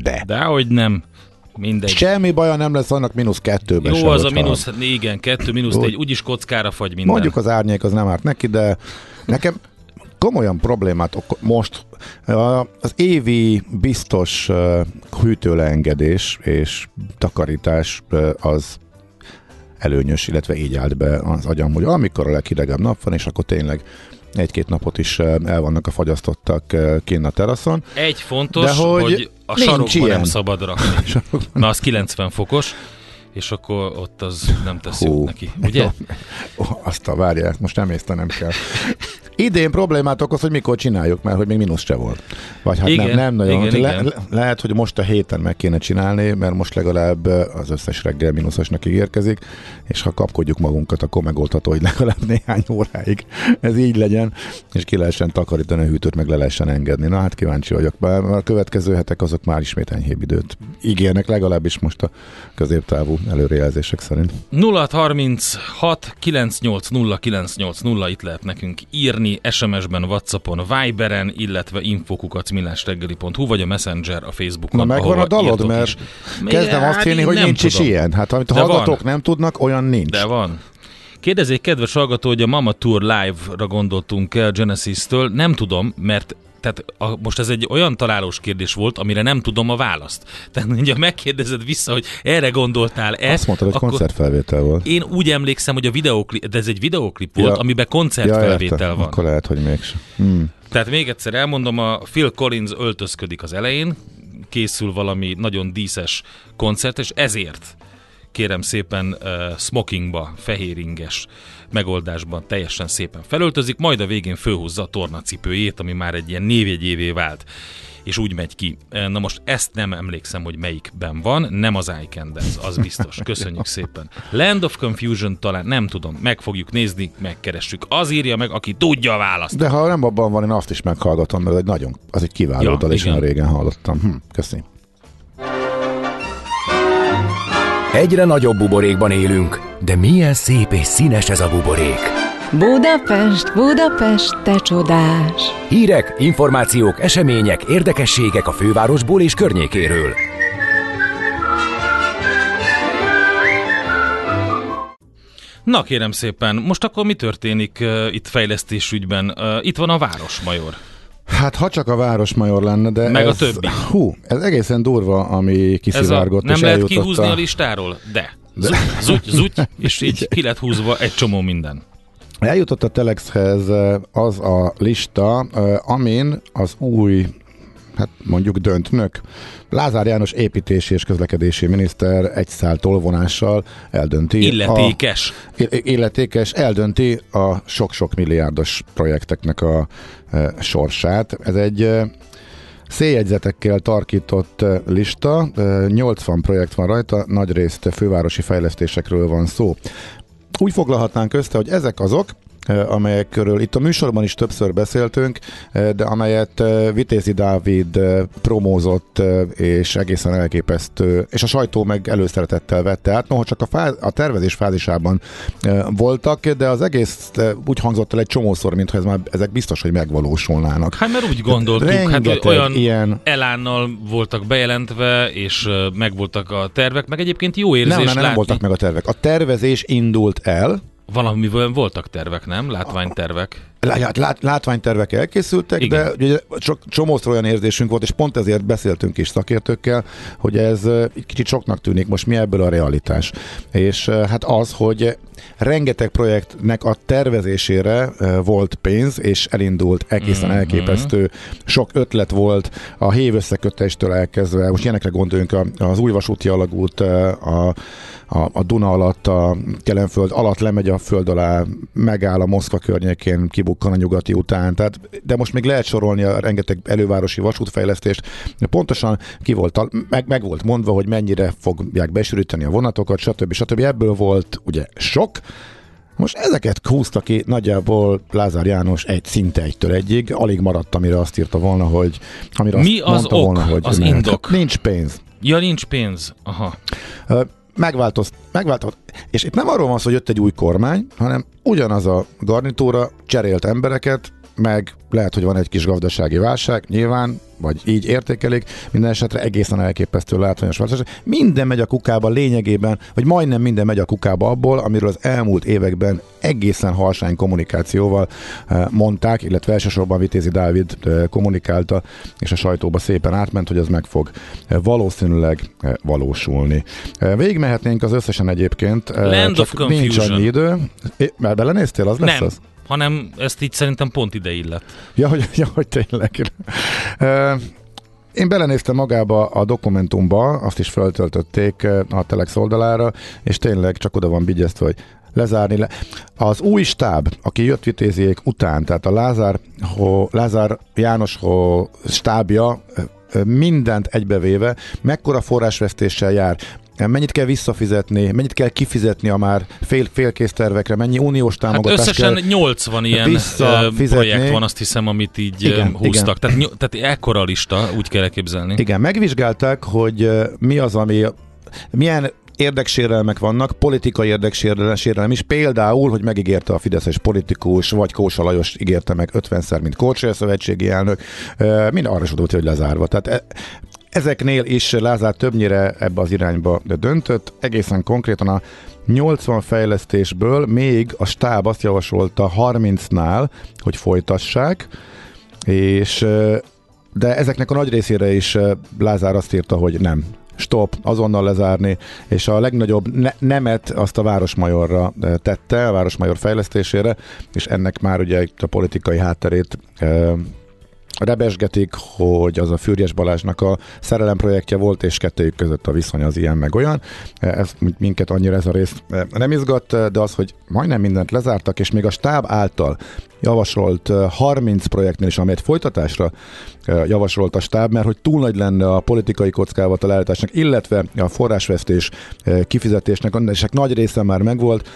De. De hogy nem. Mindegy. Semmi baja nem lesz annak mínusz kettőben Jó, se, az a mínusz, igen, kettő, mínusz egy, úgyis kockára fagy minden. Mondjuk az árnyék az nem árt neki, de nekem komolyan problémát ok- most az évi biztos hűtőleengedés és takarítás az előnyös, illetve így állt be az agyam, hogy amikor a leghidegebb nap van, és akkor tényleg egy-két napot is eh, el vannak a fagyasztottak eh, kinn a teraszon. Egy fontos, De hogy, hogy a sarokban nem szabad rakni. <laughs> Na, az 90 fokos és akkor ott az nem tesz Hú, jót neki, ugye? <laughs> Jó, azt a várják, most nem észtenem kell. <laughs> Idén problémát okoz, hogy mikor csináljuk, mert hogy még mínusz se volt. Vagy hát igen, nem, nem nagyon. Igen, Le, igen. lehet, hogy most a héten meg kéne csinálni, mert most legalább az összes reggel mínuszosnak ígérkezik, és ha kapkodjuk magunkat, akkor megoldható, hogy legalább néhány óráig ez így legyen, és ki lehessen takarítani a hűtőt, meg le lehessen engedni. Na hát kíváncsi vagyok, mert a következő hetek azok már ismét enyhébb időt ígérnek, legalábbis most a középtávú előrejelzések szerint. 0 36 980 980 itt lehet nekünk írni írni SMS-ben, Whatsappon, Viberen, illetve infokukacmillásreggeli.hu, vagy a Messenger a Facebookon. Na megvan a dalod, mert is. kezdem Hát azt hinni, hogy nincs is tudom. ilyen. Hát amit a hallgatók van. nem tudnak, olyan nincs. De van. Kérdezi egy kedves hallgató, hogy a Mama Tour Live-ra gondoltunk el Genesis-től. Nem tudom, mert tehát a, most ez egy olyan találós kérdés volt, amire nem tudom a választ. Tehát ugye megkérdezed vissza, hogy erre gondoltál-e, Azt mondtad, hogy akkor koncertfelvétel volt. én úgy emlékszem, hogy a videoklip, de ez egy videoklip volt, Ja. amiben Ja, koncertfelvétel értem. van. Akkor lehet, hogy mégsem. Hmm. Tehát még egyszer elmondom, a Phil Collins öltözködik az elején, készül valami nagyon díszes koncert, és ezért kérem szépen uh, smokingba, fehéringes megoldásban teljesen szépen felöltözik, majd a végén fölhúzza a tornacipőjét, ami már egy ilyen névjegyévé vált és úgy megy ki. Na most ezt nem emlékszem, hogy melyikben van, nem az iCandy, az biztos. Köszönjük szépen. Land of Confusion talán, nem tudom, meg fogjuk nézni, megkeressük. Az írja meg, aki tudja a választ. De ha nem abban van, én azt is meghallgatom, mert egy nagyon, az egy kiváló Ja, dal, és igen. olyan régen hallottam. Hm, köszi. Egyre nagyobb buborékban élünk, de milyen szép és színes ez a buborék. Budapest, Budapest, te csodás! Hírek, információk, események, érdekességek a fővárosból és környékéről. Na kérem szépen, most akkor mi történik uh, itt fejlesztésügyben? Uh, itt van a Városmajor. Hát ha csak a Városmajor lenne, de Meg a ez, többi. Hú, ez egészen durva, ami Ez a, kiszivárgott, nem lehet kihúzni a... a... listáról? De. Zuty, zuty, zuty, és így ki lett húzva egy csomó minden. Eljutott a Telexhez az a lista, amin az új, hát mondjuk döntnök, Lázár János építési és közlekedési miniszter egy szál tolvonással eldönti. Illetékes. A, ill- illetékes eldönti a sok-sok milliárdos projekteknek a e, sorsát. Ez egy e, széljegyzetekkel tarkított e, lista, e, 80 projekt van rajta, nagyrészt fővárosi fejlesztésekről van szó. Úgy foglalhatnánk össze, hogy ezek azok, amelyek körül itt a műsorban is többször beszéltünk, de amelyet Vitézi Dávid promózott, és egészen elképesztő, és a sajtó meg előszeretettel vette át, noha csak a, fáz, a tervezés fázisában voltak, de az egész úgy hangzott el egy csomószor, mintha ez már, ezek biztos, hogy megvalósulnának. Hát mert úgy gondoltuk, hát Rengeteg olyan ilyen- elánnal voltak bejelentve, és megvoltak a tervek, meg egyébként jó érzés Nem, nem, nem látni. voltak meg a tervek. A tervezés indult el, Valamivel voltak tervek, nem? Látványtervek. Lát, lát, látványtervek elkészültek, Igen. de ugye csak csomószor olyan érzésünk volt, és pont ezért beszéltünk is szakértőkkel, hogy ez egy kicsit soknak tűnik, most mi ebből a realitás. És hát az, hogy rengeteg projektnek a tervezésére volt pénz, és elindult egészen Mhm. elképesztő. Sok ötlet volt a hév összekötéstől elkezdve, most ilyenekre gondoljunk, az új vasúti alagút a, a, a Duna alatt, a Kelenföld alatt lemegy a föld alá, megáll a Moszkva környékén, kibukkan a nyugati után. Tehát, de most még lehet sorolni a rengeteg elővárosi vasútfejlesztést. Pontosan ki volt, meg, meg volt mondva, hogy mennyire fogják besűríteni a vonatokat, stb. stb. Ebből volt ugye sok, most ezeket húzta ki nagyjából Lázár János egy szinte egytől egyig, alig maradt, amire azt írta volna, hogy amire Mi azt az mondta ok, volna, hogy az mehet. indok? Nincs pénz. Ja, nincs pénz. Aha. Ö, Megváltozt, megváltozott. És itt nem arról van szó, hogy jött egy új kormány, hanem ugyanaz a garnitúra cserélt embereket, meg lehet, hogy van egy kis gazdasági válság, nyilván, vagy így értékelik, minden esetre egészen elképesztő látványos változás. Minden megy a kukába lényegében, vagy majdnem minden megy a kukába abból, amiről az elmúlt években egészen halsány kommunikációval eh, mondták, illetve elsősorban Vitézi Dávid eh, kommunikálta, és a sajtóba szépen átment, hogy ez meg fog eh, valószínűleg valósulni. Eh, Végigmehetnénk az összesen egyébként, Land of nincs annyi idő. Már belenéztél, az lesz Nem, az? Hanem ezt így szerintem pont ide illet. Ja, hogy, ja, hogy tényleg. Én belenéztem magába a dokumentumba, azt is feltöltötték a Telex oldalára, és tényleg csak oda van vigyeztve, hogy lezárni le. Az új stáb, aki jött vitéziék után, tehát a Lázár, ho, Lázár János ho, stábja mindent egybevéve, mekkora forrásvesztéssel jár, mennyit kell visszafizetni, mennyit kell kifizetni a már fél, félkész tervekre, mennyi uniós Hát támogatást összesen kell 80 ilyen projekt van, azt hiszem, amit így Igen, húztak. igen. Tehát, tehát ekkora lista, úgy kell elképzelni. Igen, megvizsgálták, hogy mi az, ami milyen érdeksérelmek vannak, politikai érdeksérelem is, például, hogy megígérte a Fideszes politikus, vagy Kósa Lajos ígérte meg 50-szer, mint Korcsolya szövetségi elnök, mind arra is hogy lezárva. Tehát e, ezeknél is Lázár többnyire ebbe az irányba döntött, egészen konkrétan a 80 fejlesztésből még a stáb azt javasolta 30-nál, hogy folytassák, és de ezeknek a nagy részére is Lázár azt írta, hogy nem, stop, azonnal lezárni, és a legnagyobb ne- nemet azt a Városmajorra tette, a Városmajor fejlesztésére, és ennek már ugye a politikai hátterét rebesgetik, hogy az a Fürjes Balázsnak a szerelem projektje volt, és kettőjük között a viszony az ilyen meg olyan. Ez minket annyira ez a rész nem izgat, de az, hogy majdnem mindent lezártak, és még a stáb által javasolt 30 projektnél is, amelyet folytatásra javasolt a stáb, mert hogy túl nagy lenne a politikai kockávat a leállításnak, illetve a forrásvesztés kifizetésnek, és nagy része már megvolt.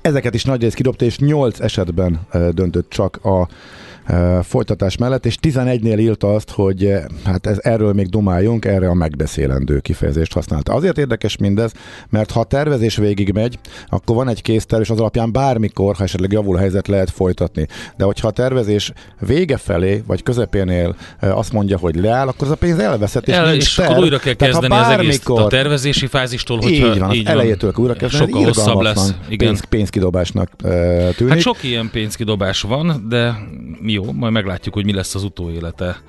Ezeket is nagy rész kidobta, és 8 esetben döntött csak a folytatás mellett, és 11-nél írta azt, hogy hát ez, erről még dumáljunk, erre a megbeszélendő kifejezést használta. Azért érdekes mindez, mert ha a tervezés végig megy, akkor van egy készterv, és az alapján bármikor, ha esetleg javul a helyzet, lehet folytatni. De hogyha a tervezés vége felé, vagy közepénél azt mondja, hogy leáll, akkor az a pénz elveszett, és, El, és terv. akkor újra kell Tehát, kezdeni az egész bármikor- a tervezési fázistól, hogyha így van, így az elejétől újra kezdeni, sokkal hosszabb lesz. Igen. Pénz, pénzkidobásnak tűnik. Hát sok ilyen pénzkidobás van, de jó, majd meglátjuk, hogy mi lesz az utóélete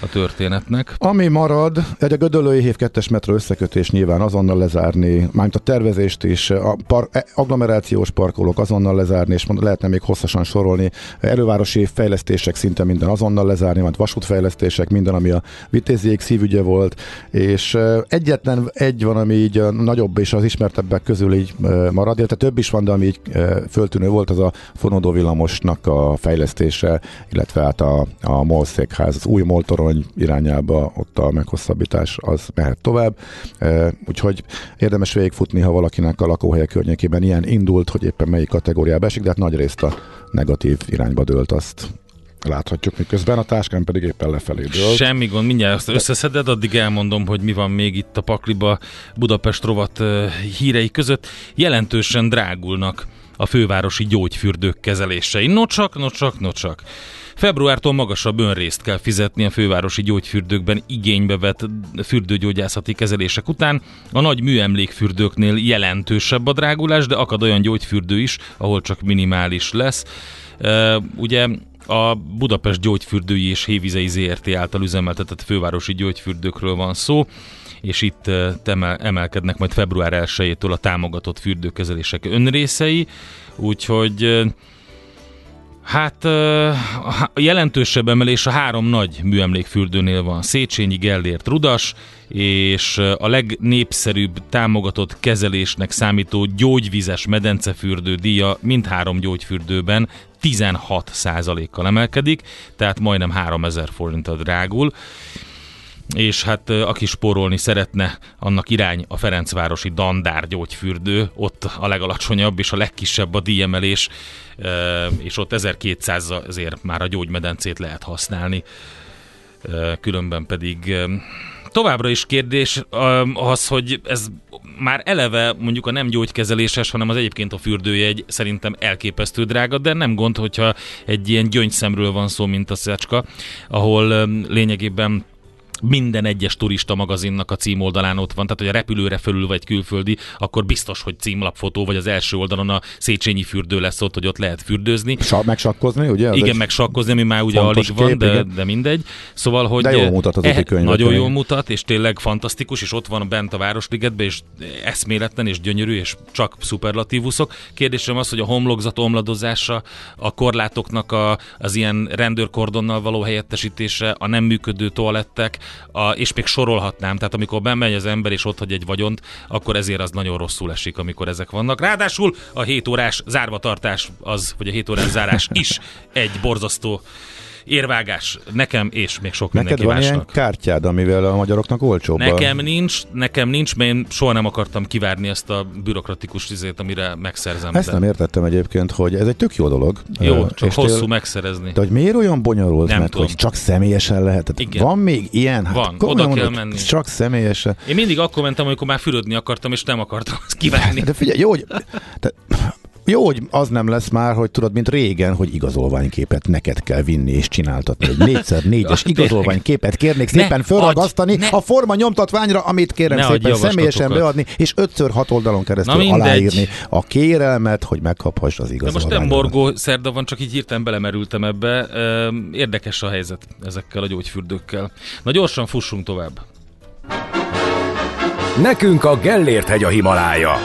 a történetnek. Ami marad, egy a Gödöllői Hév 2-es metró összekötés nyilván azonnal lezárni, mármint a tervezést is, a par, e- agglomerációs parkolók azonnal lezárni, és lehetne még hosszasan sorolni, elővárosi fejlesztések szinte minden azonnal lezárni, majd vasútfejlesztések, minden, ami a vitéziék szívügye volt, és egyetlen egy van, ami így nagyobb és az ismertebbek közül így marad, illetve több is van, de ami így föltűnő volt, az a fonódó villamosnak a fejlesztése, illetve hát a, a MOL székház, az új MOL torony irányába ott a meghosszabbítás az mehet tovább. E, úgyhogy érdemes végigfutni, ha valakinek a lakóhelye környékében ilyen indult, hogy éppen melyik kategóriába esik, de hát nagy részt a negatív irányba dőlt azt láthatjuk, miközben a táskán pedig éppen lefelé dőlt. Semmi gond, mindjárt azt összeszeded, addig elmondom, hogy mi van még itt a Pakliba Budapest rovat ö, hírei között. Jelentősen drágulnak a fővárosi gyógyfürdők kezelései. Nocsak, nocsak, nocsak. Februártól magasabb önrészt kell fizetni a fővárosi gyógyfürdőkben igénybe vett fürdőgyógyászati kezelések után. A nagy műemlékfürdőknél jelentősebb a drágulás, de akad olyan gyógyfürdő is, ahol csak minimális lesz. Ugye a Budapest gyógyfürdői és Hévizei ZRT által üzemeltetett fővárosi gyógyfürdőkről van szó, és itt emelkednek majd február 1-től a támogatott fürdőkezelések önrészei, úgyhogy Hát a jelentősebb emelés a három nagy műemlékfürdőnél van. Széchenyi, Gellért, Rudas, és a legnépszerűbb támogatott kezelésnek számító gyógyvizes medencefürdő díja mindhárom gyógyfürdőben 16 kal emelkedik, tehát majdnem 3000 forinttal drágul és hát aki spórolni szeretne, annak irány a Ferencvárosi Dandár gyógyfürdő, ott a legalacsonyabb és a legkisebb a díjemelés, és ott 1200 azért már a gyógymedencét lehet használni, különben pedig továbbra is kérdés az, hogy ez már eleve mondjuk a nem gyógykezeléses, hanem az egyébként a fürdőjegy szerintem elképesztő drága, de nem gond, hogyha egy ilyen gyöngyszemről van szó, mint a Szecska, ahol lényegében minden egyes turista magazinnak a címoldalán ott van, tehát hogy a repülőre fölül vagy külföldi, akkor biztos, hogy címlapfotó, vagy az első oldalon a Széchenyi fürdő lesz ott, hogy ott lehet fürdőzni. Sa- megsakkozni, ugye? Az igen, egy meg sakkozni, ami már ugye alig van, kép, de, igen. de mindegy. Szóval, hogy De jól mutat az eh, könyvet, Nagyon jól mutat, és tényleg fantasztikus, és ott van bent a Városligetben, és eszméletlen, és gyönyörű, és csak szuperlatívuszok. Kérdésem az, hogy a homlokzat omladozása, a korlátoknak a, az ilyen rendőrkordonnal való helyettesítése, a nem működő toalettek, a, és még sorolhatnám, tehát amikor bemegy az ember és ott hagy egy vagyont, akkor ezért az nagyon rosszul esik, amikor ezek vannak. Ráadásul a 7 órás zárvatartás az, vagy a 7 órás zárás is egy borzasztó érvágás nekem és még sok Neked van másnak. ilyen kártyád, amivel a magyaroknak olcsóbb? a- Nekem nincs, nekem nincs, mert én soha nem akartam kivárni ezt a bürokratikus izét, amire megszerzem. Ezt de- nem értettem egyébként, hogy ez egy tök jó dolog. Jó, csak és hosszú tél- megszerezni. De hogy miért olyan bonyolult, Nem mert tudom. hogy csak személyesen lehet? Tehát Igen. Van még ilyen? Hát Van, oda kell mondod, menni. Csak személyesen. Én mindig akkor mentem, amikor már fürödni akartam, és nem akartam azt <laughs> kivárni. De figyelj, jó, hogy, <laughs> te, jó, hogy az nem lesz már, hogy tudod, mint régen, hogy igazolványképet neked kell vinni és csináltatni. Egy 4x4-es <laughs> Ja, igazolványképet kérnék szépen felragasztani a forma nyomtatványra, amit kérem Ne szépen személyesen beadni, és ötször hat oldalon keresztül aláírni a kérelmet, hogy megkaphass az De most nem morgó szerda van, csak így hirtelen belemerültem ebbe. Érdekes a helyzet ezekkel a gyógyfürdőkkel. Na gyorsan fussunk tovább. Nekünk a Gellért hegy a Himalája.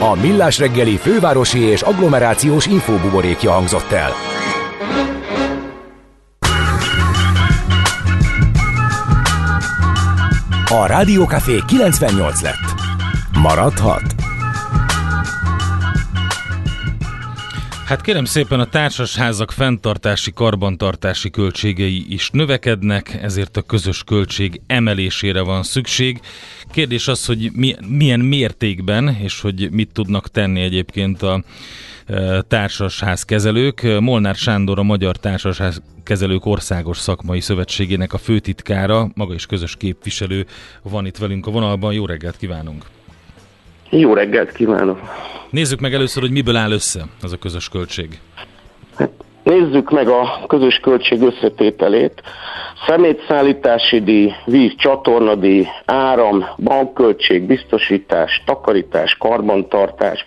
A Millás reggeli fővárosi és agglomerációs infóbuborékja hangzott el. A Rádiókafé 98 lett. Maradhat? Hát kérem szépen a társasházak fenntartási, karbantartási költségei is növekednek, ezért a közös költség emelésére van szükség. Kérdés az, hogy mi, milyen mértékben, és hogy mit tudnak tenni egyébként a e, társasházkezelők. Molnár Sándor, a Magyar Társasházkezelők Országos Szakmai Szövetségének a főtitkára, maga is közös képviselő van itt velünk a vonalban. Jó reggelt kívánunk! Jó reggelt kívánok! Nézzük meg először, hogy miből áll össze az a közös költség. Nézzük meg a közös költség összetételét. Szemétszállítási díj, víz, csatornadíj, áram, bankköltség, biztosítás, takarítás, karbantartás,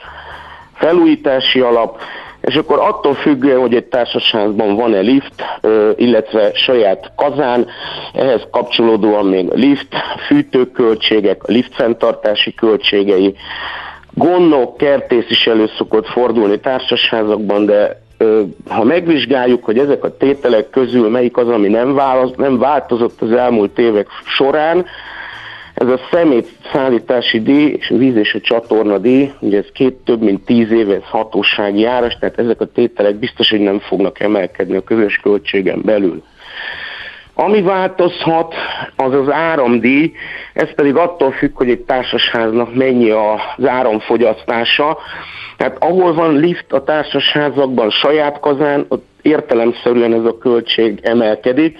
felújítási alap, és akkor attól függően, hogy egy társaságban van-e lift, illetve saját kazán, ehhez kapcsolódóan még lift, fűtőköltségek, lift fenntartási költségei, gondok, kertész is elő szokott fordulni társasházakban, de ha megvizsgáljuk, hogy ezek a tételek közül melyik az, ami nem, válasz, nem változott az elmúlt évek során, ez a szemét szállítási díj és a víz és a csatorna díj, ugye ez két több mint tíz éves hatósági áras, tehát ezek a tételek biztos, hogy nem fognak emelkedni a közös költségen belül. Ami változhat, az az áramdíj, ez pedig attól függ, hogy egy társasháznak mennyi az áramfogyasztása. Tehát ahol van lift a társasházakban, saját kazán, ott értelemszerűen ez a költség emelkedik.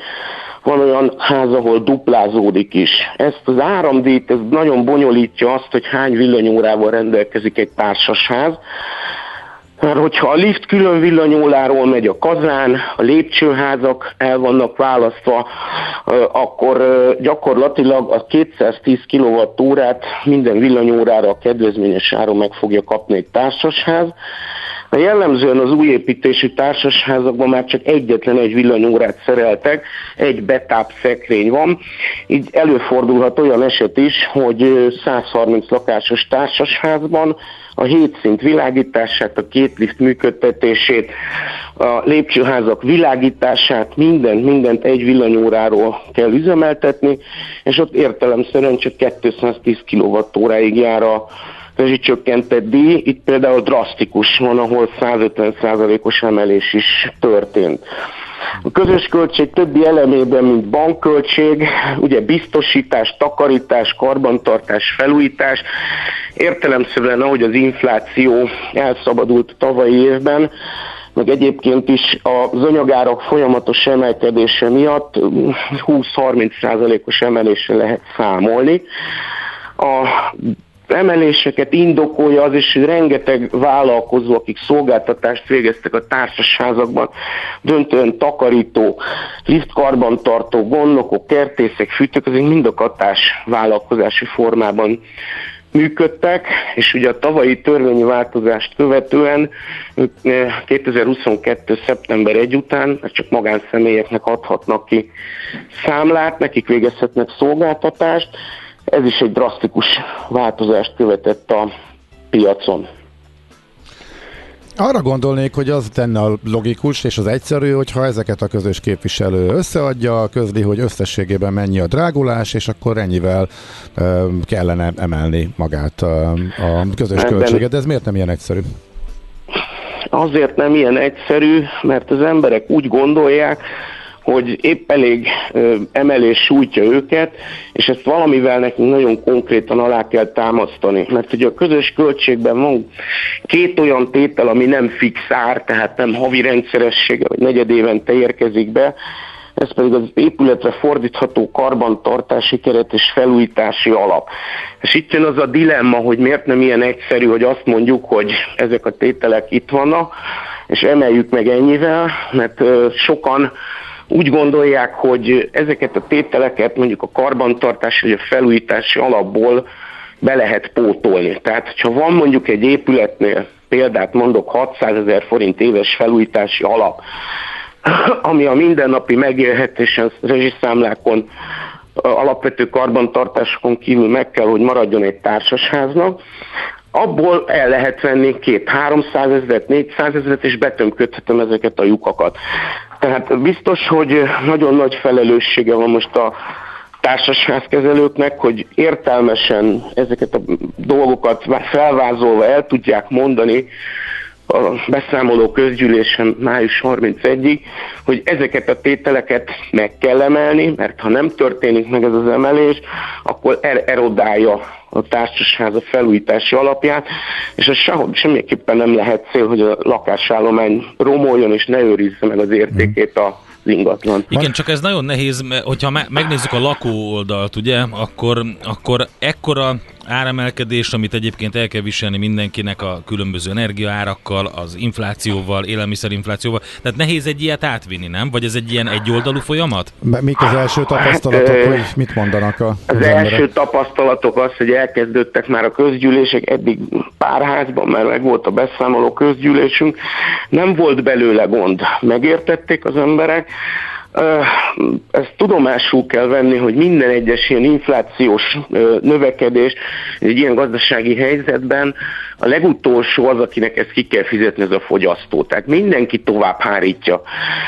Van olyan ház, ahol duplázódik is. Ezt az áramdíjt, ez nagyon bonyolítja azt, hogy hány villanyórával rendelkezik egy társasház. Mert hogyha a lift külön villanyóláról megy a kazán, a lépcsőházak el vannak választva, akkor gyakorlatilag a 210 kWh-át minden villanyórára a kedvezményes áron meg fogja kapni egy társasház. De jellemzően az új építésű társasházakban már csak egyetlen egy villanyórát szereltek, egy betáp szekrény van. Így előfordulhat olyan eset is, hogy ö, 130 lakásos társasházban a hét szint világítását, a két lift működtetését, a lépcsőházak világítását, mindent, mindent egy villanyóráról kell üzemeltetni, és ott értelemszerűen csak 210 kWh-ig jár a rezsicsökkentett díj. Itt például drasztikus van, ahol 150%-os emelés is történt. A közös költség többi elemében, mint bankköltség, ugye biztosítás, takarítás, karbantartás, felújítás, értelemszerűen ahogy az infláció elszabadult tavalyi évben, meg egyébként is az anyagárak folyamatos emelkedése miatt 20-30%-os emelésre lehet számolni. A emeléseket indokolja az is, hogy rengeteg vállalkozó, akik szolgáltatást végeztek a társasházakban, döntően takarító, liftkarbantartó, gondnokok, kertészek, fűtők, azok mind a katás vállalkozási formában működtek, és ugye a tavalyi törvényi változást követően ők, eh, 2022. szeptember 1 után csak magánszemélyeknek adhatnak ki számlát, nekik végezhetnek szolgáltatást, ez is egy drasztikus változást követett a piacon. Arra gondolnék, hogy az tenne a logikus és az egyszerű, hogyha ezeket a közös képviselő összeadja, közli, hogy összességében mennyi a drágulás, és akkor ennyivel ö, kellene emelni magát a, a közös Ebben- költséget. De ez miért nem ilyen egyszerű? Azért nem ilyen egyszerű, mert az emberek úgy gondolják, hogy épp elég emelés sújtja őket, és ezt valamivel nekünk nagyon konkrétan alá kell támasztani. Mert ugye a közös költségben van két olyan tétel, ami nem fix ár, tehát nem havi rendszeressége, vagy negyed évente érkezik be, ez pedig az épületre fordítható karbantartási keret és felújítási alap. És itt jön az a dilemma, hogy miért nem ilyen egyszerű, hogy azt mondjuk, hogy ezek a tételek itt vannak, és emeljük meg ennyivel, mert sokan úgy gondolják, hogy ezeket a tételeket mondjuk a karbantartási vagy a felújítási alapból be lehet pótolni. Tehát, ha van mondjuk egy épületnél, példát mondok, 600 ezer forint éves felújítási alap, ami a mindennapi megélhetésen, rezsiszámlákon, alapvető karbantartásokon kívül meg kell, hogy maradjon egy társasháznak, abból el lehet venni két 300 ezeret, 400 ezeret, és betömködhetem ezeket a lyukakat. Tehát biztos, hogy nagyon nagy felelőssége van most a társasházkezelőknek, hogy értelmesen ezeket a dolgokat felvázolva el tudják mondani, a beszámoló közgyűlésen május 31-ig, hogy ezeket a tételeket meg kell emelni, mert ha nem történik meg ez az emelés, akkor er- erodálja a társaság a felújítási alapját, és ez sehogy, semmiképpen nem lehet cél, hogy a lakásállomány romoljon és ne őrizze meg az értékét a ingatlan. Igen, csak ez nagyon nehéz, mert hogyha megnézzük a lakó oldalt, ugye, akkor, akkor ekkora áremelkedés, amit egyébként el kell viselni mindenkinek a különböző energiaárakkal, az inflációval, élelmiszerinflációval. Tehát nehéz egy ilyet átvinni, nem? Vagy ez egy ilyen egyoldalú folyamat? Mik az első tapasztalatok, hát, hogy mit mondanak a, az, az első tapasztalatok az, hogy elkezdődtek már a közgyűlések, eddig pár házban már meg volt a beszámoló közgyűlésünk, nem volt belőle gond. Megértették az emberek, ezt tudomásul kell venni, hogy minden egyes ilyen inflációs növekedés egy ilyen gazdasági helyzetben a legutolsó az, akinek ezt ki kell fizetni, ez a fogyasztó. Tehát mindenki tovább hárítja.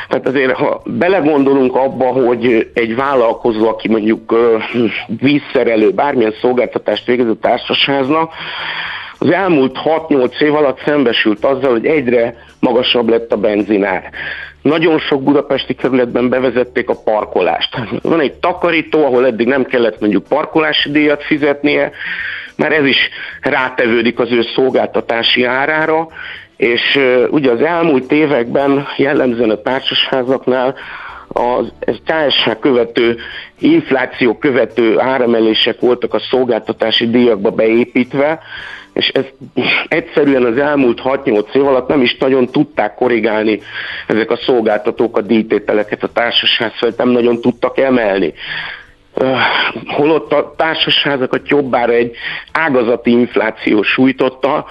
Tehát azért, ha belegondolunk abba, hogy egy vállalkozó, aki mondjuk vízszerelő, bármilyen szolgáltatást végező társaságnak, az elmúlt 6-8 év alatt szembesült azzal, hogy egyre magasabb lett a benzinár. Nagyon sok budapesti kerületben bevezették a parkolást. Van egy takarító, ahol eddig nem kellett mondjuk parkolási díjat fizetnie, mert ez is rátevődik az ő szolgáltatási árára, és ugye az elmúlt években jellemzően a társasházaknál az ez KSH követő, infláció követő áremelések voltak a szolgáltatási díjakba beépítve, és ezt egyszerűen az elmúlt 6-8 év alatt nem is nagyon tudták korrigálni ezek a szolgáltatók a díjtételeket a társaság felett, nem nagyon tudtak emelni. Holott a társasházakat jobbára egy ágazati infláció sújtotta,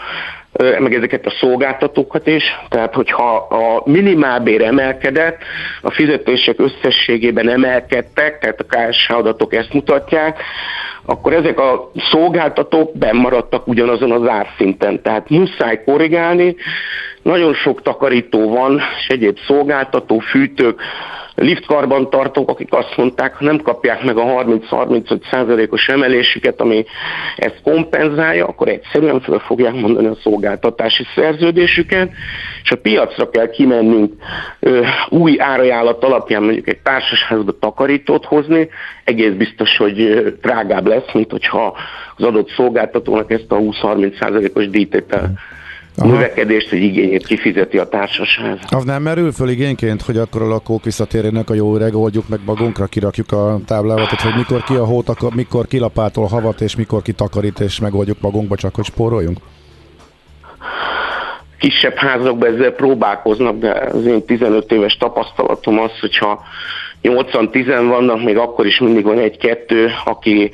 meg ezeket a szolgáltatókat is, tehát hogyha a minimálbér emelkedett, a fizetések összességében emelkedtek, tehát a KSH adatok ezt mutatják, akkor ezek a szolgáltatók bemaradtak ugyanazon az árszinten. Tehát muszáj korrigálni, nagyon sok takarító van, és egyéb szolgáltató, fűtők, liftkarban tartók, akik azt mondták, ha nem kapják meg a 30-35 százalékos emelésüket, ami ezt kompenzálja, akkor egyszerűen fel fogják mondani a szolgáltatási szerződésüket, és a piacra kell kimennünk ö, új árajánlat alapján mondjuk egy társasházba takarítót hozni, egész biztos, hogy drágább lesz, mint hogyha az adott szolgáltatónak ezt a 20-30 százalékos díjtétel Aha. növekedést, hogy igényét kifizeti a társaság. Az nem merül föl igényként, hogy akkor a lakók visszatérjenek a jó öreg, oldjuk meg magunkra, kirakjuk a táblávat, hogy mikor ki a hót, mikor kilapátol havat, és mikor kitakarít, és megoldjuk magunkba, csak hogy spóroljunk? Kisebb házakban ezzel próbálkoznak, de az én 15 éves tapasztalatom az, hogyha 80-10 vannak, még akkor is mindig van egy-kettő, aki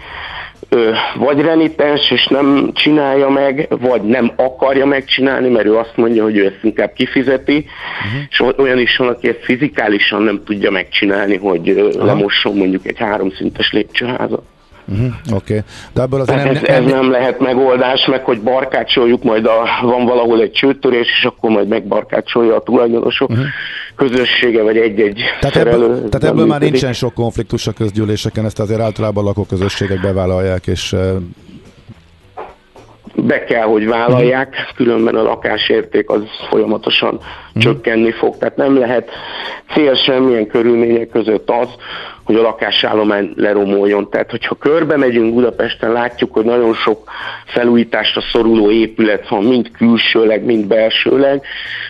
vagy renitens, és nem csinálja meg, vagy nem akarja megcsinálni, mert ő azt mondja, hogy ő ezt inkább kifizeti, uh-huh. és olyan is van, aki ezt fizikálisan nem tudja megcsinálni, hogy uh-huh. lemosson mondjuk egy háromszintes lépcsőházat. Uh-huh, Oké, okay. de ebből az nem, ez, ez nem lehet megoldás, meg hogy barkácsoljuk, majd a, van valahol egy csőtörés, és akkor majd megbarkácsolja a tulajdonosok uh-huh. közössége, vagy egy-egy Tehát szerelő. Ebből, tehát ebből már nincsen sok konfliktus a közgyűléseken, ezt azért általában lakóközösségek bevállalják, és be kell, hogy vállalják, különben a lakásérték az folyamatosan csökkenni fog. Tehát nem lehet cél semmilyen körülmények között az, hogy a lakásállomány leromoljon. Tehát, hogyha körbe megyünk Budapesten, látjuk, hogy nagyon sok felújításra szoruló épület van, mind külsőleg, mind belsőleg.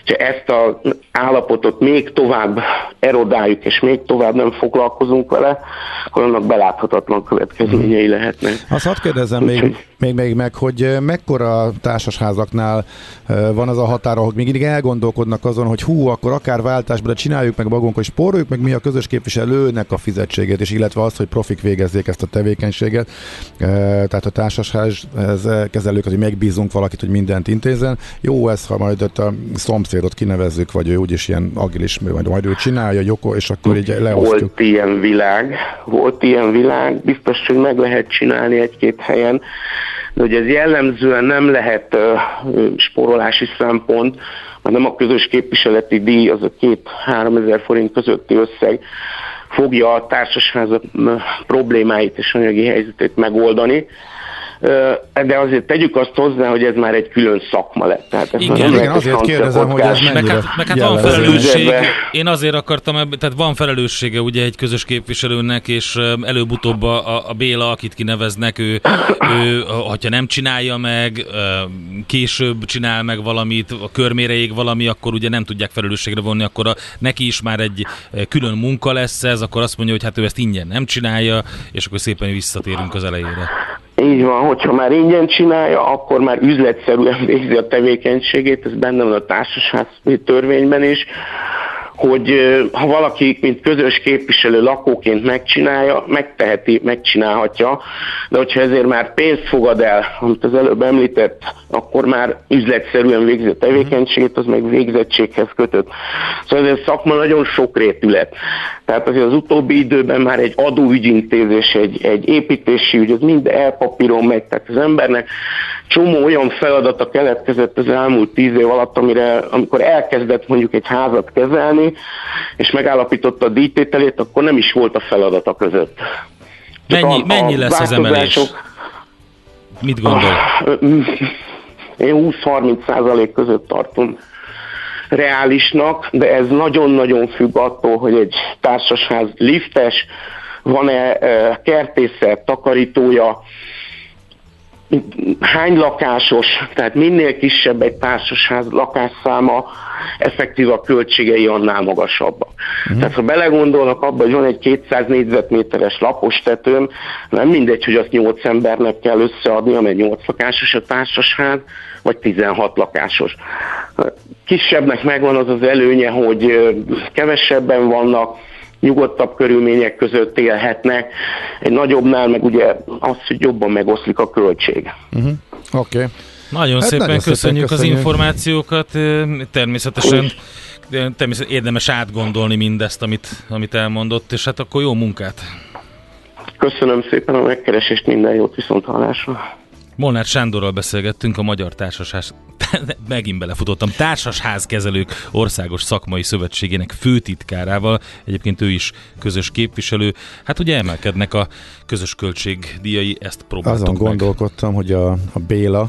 Ha ezt az állapotot még tovább erodáljuk, és még tovább nem foglalkozunk vele, akkor annak beláthatatlan következményei lehetnek. Azt hadd kérdezem még, még, még meg, hogy mekkora társasházaknál van az a határa, hogy még mindig elgondolkodnak azon, hogy hú, akkor akár váltásban, de csináljuk meg magunkat, és spóroljuk meg mi a közös képviselőnek a fizetségét, és illetve azt, hogy profik végezzék ezt a tevékenységet. Tehát a társasház kezelők, hogy megbízunk valakit, hogy mindent intézen. Jó ez, ha majd ott a szomszédot kinevezzük, vagy ő úgyis ilyen agilis, majd, majd ő csinálja, joko, és akkor így leosztjuk. Volt ilyen világ, volt ilyen világ, biztos, hogy meg lehet csinálni egy-két helyen, de hogy ez jellemzően nem lehet uh, spórolási szempont, hanem a közös képviseleti díj, az a két-három ezer forint közötti összeg fogja a társasházak problémáit és anyagi helyzetét megoldani de azért tegyük azt hozzá, hogy ez már egy külön szakma lett. Tehát ez igen, igen azért kérdezem, hogy ez meg hát, meg hát van felelősség, én azért akartam, tehát van felelőssége ugye egy közös képviselőnek, és előbb-utóbb a, a Béla, akit kineveznek, ő, ő, hogyha nem csinálja meg, később csinál meg valamit, a körmére ég valami, akkor ugye nem tudják felelősségre vonni, akkor a, neki is már egy külön munka lesz ez, akkor azt mondja, hogy hát ő ezt ingyen nem csinálja, és akkor szépen visszatérünk az elejére. Így van, hogyha már ingyen csinálja, akkor már üzletszerűen végzi a tevékenységét, ez benne van a társaság törvényben is, hogy ha valaki, mint közös képviselő lakóként megcsinálja, megteheti, megcsinálhatja, de hogyha ezért már pénzt fogad el, amit az előbb említett, akkor már üzletszerűen végzi a tevékenységét, az meg végzettséghez kötött. Szóval ez a szakma nagyon sokrétű Tehát azért az utóbbi időben már egy adóügyintézés, egy, egy építési ügy, az mind elpapíron megy, tehát az embernek csomó olyan feladata keletkezett az elmúlt tíz év alatt, amire, amikor elkezdett mondjuk egy házat kezelni, és megállapította a díjtételét, akkor nem is volt a feladata között. mennyi, a, mennyi lesz az emelés? Mit gondol? Én 20-30 százalék között tartom reálisnak, de ez nagyon-nagyon függ attól, hogy egy társasház liftes, van-e eh, kertészet, takarítója, hány lakásos, tehát minél kisebb egy társasház lakásszáma, effektív a költségei annál magasabbak. Uh-huh. Tehát ha belegondolnak abba, hogy van egy 200 négyzetméteres lapos tetőm, nem mindegy, hogy azt 8 embernek kell összeadni, amely 8 lakásos a társasház, vagy 16 lakásos. Kisebbnek megvan az az előnye, hogy kevesebben vannak, nyugodtabb körülmények között élhetnek. Egy nagyobbnál meg ugye az, hogy jobban megoszlik a költség. Uh-huh. Oké. Okay. Nagyon hát szépen nagyon köszönjük szépen, az információkat. Természetesen természetesen érdemes átgondolni mindezt, amit, amit elmondott, és hát akkor jó munkát! Köszönöm szépen a megkeresést, minden jót viszont hallásra! Molnár Sándorral beszélgettünk a Magyar Társasház, <laughs> megint belefutottam, Társasházkezelők Országos Szakmai Szövetségének főtitkárával, egyébként ő is közös képviselő. Hát ugye emelkednek a közös költségdíjai, ezt próbáltuk Azon meg. gondolkodtam, hogy a, a Béla,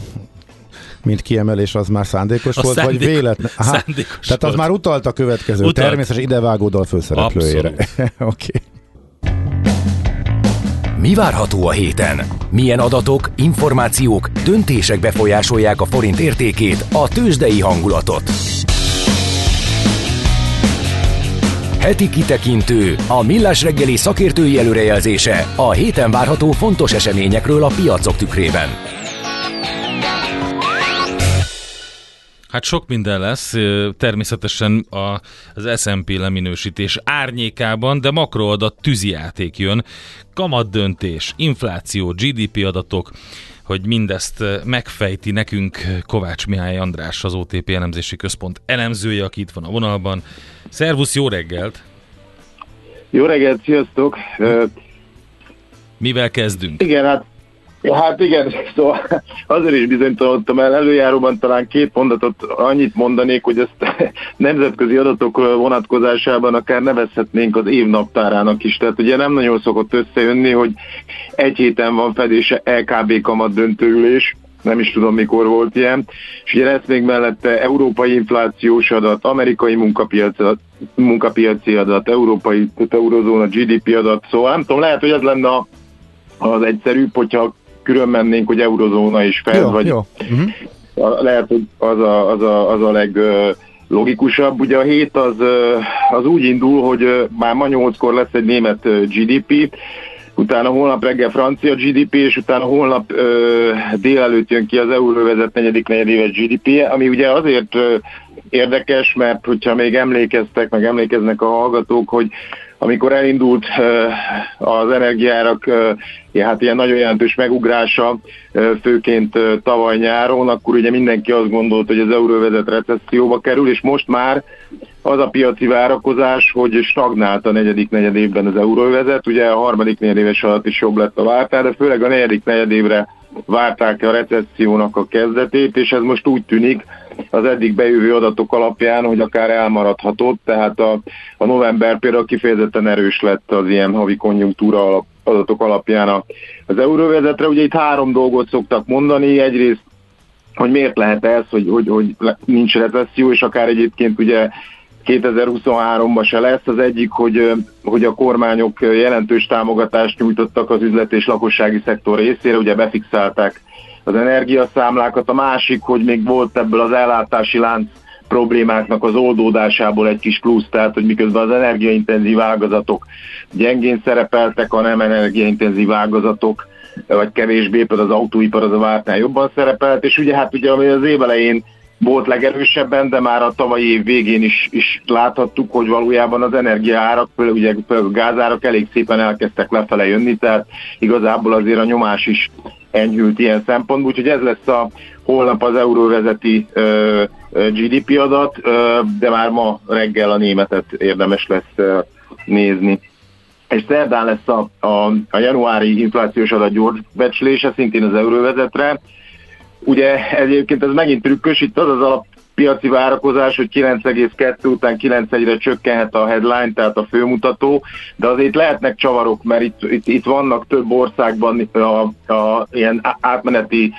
mint kiemelés, az már szándékos a volt, szándék, vagy véletlen? <laughs> Aha, szándékos tehát az volt. már utalt a következő, Utalt. természetesen idevágó dal főszereplőjére. <laughs> Oké. okay. Mi várható a héten? Milyen adatok, információk, döntések befolyásolják a forint értékét, a tőzsdei hangulatot? Heti kitekintő, a millás reggeli szakértői előrejelzése a héten várható fontos eseményekről a piacok tükrében. Hát sok minden lesz, természetesen a, az S&P leminősítés árnyékában, de makroadat tűzijáték jön, kamat döntés, infláció, GDP adatok, hogy mindezt megfejti nekünk Kovács Mihály András, az OTP elemzési központ elemzője, aki itt van a vonalban. Szervusz, jó reggelt! Jó reggelt, sziasztok! Mivel kezdünk? Igen, hát Ja, hát igen, <laughs> szóval azért is bizonytalanodtam el. Előjáróban talán két mondatot annyit mondanék, hogy ezt <laughs> nemzetközi adatok vonatkozásában akár nevezhetnénk az év naptárának is. Tehát ugye nem nagyon szokott összejönni, hogy egy héten van fedése LKB kamat döntőülés, nem is tudom mikor volt ilyen, és ugye lesz még mellette európai inflációs adat, amerikai munkapiaci adat, munkapiaci adat, európai eurozóna GDP adat, szóval nem tudom, lehet, hogy ez lenne a- az egyszerűbb, hogyha külön mennénk, hogy eurozóna is fel, Jó, vagy jó. Uh-huh. lehet, hogy az a, az a, az a leg logikusabb. Ugye a hét az, az úgy indul, hogy már ma nyolckor lesz egy német GDP, utána holnap reggel francia GDP, és utána holnap ö, délelőtt jön ki az euróvezet negyedik negyedéves GDP-je, ami ugye azért ö, érdekes, mert hogyha még emlékeztek, meg emlékeznek a hallgatók, hogy amikor elindult az energiárak hát ilyen nagyon jelentős megugrása, főként tavaly nyáron, akkor ugye mindenki azt gondolt, hogy az euróvezet recesszióba kerül, és most már az a piaci várakozás, hogy stagnált a negyedik negyedévben az euróvezet, ugye a harmadik negyedéves alatt is jobb lett a vártál, de főleg a negyedik negyedévre várták a recessziónak a kezdetét, és ez most úgy tűnik az eddig bejövő adatok alapján, hogy akár elmaradhatott, tehát a, a november például kifejezetten erős lett az ilyen havi konjunktúra alap, adatok alapján a- az euróvezetre. Ugye itt három dolgot szoktak mondani, egyrészt hogy miért lehet ez, hogy, hogy, hogy nincs recesszió, és akár egyébként ugye 2023-ban se lesz. Az egyik, hogy, hogy a kormányok jelentős támogatást nyújtottak az üzlet és lakossági szektor részére, ugye befixálták az energiaszámlákat. A másik, hogy még volt ebből az ellátási lánc problémáknak az oldódásából egy kis plusz, tehát hogy miközben az energiaintenzív ágazatok gyengén szerepeltek, a nem energiaintenzív ágazatok vagy kevésbé, például az autóipar az a vártnál jobban szerepelt, és ugye hát ugye ami az év elején volt legerősebben, de már a tavalyi év végén is, is láthattuk, hogy valójában az energiaárak, például ugye a gázárak elég szépen elkezdtek lefele jönni, tehát igazából azért a nyomás is enyhült ilyen szempontból, úgyhogy ez lesz a holnap az euróvezeti ö, GDP adat, ö, de már ma reggel a németet érdemes lesz ö, nézni és szerdán lesz a, a, a januári inflációs adat gyors becslése, szintén az euróvezetre. Ugye egyébként ez megint trükkös, itt az az alappiaci várakozás, hogy 9,2 után 9,1-re csökkenhet a headline, tehát a főmutató, de azért lehetnek csavarok, mert itt, itt, itt vannak több országban a, a ilyen átmeneti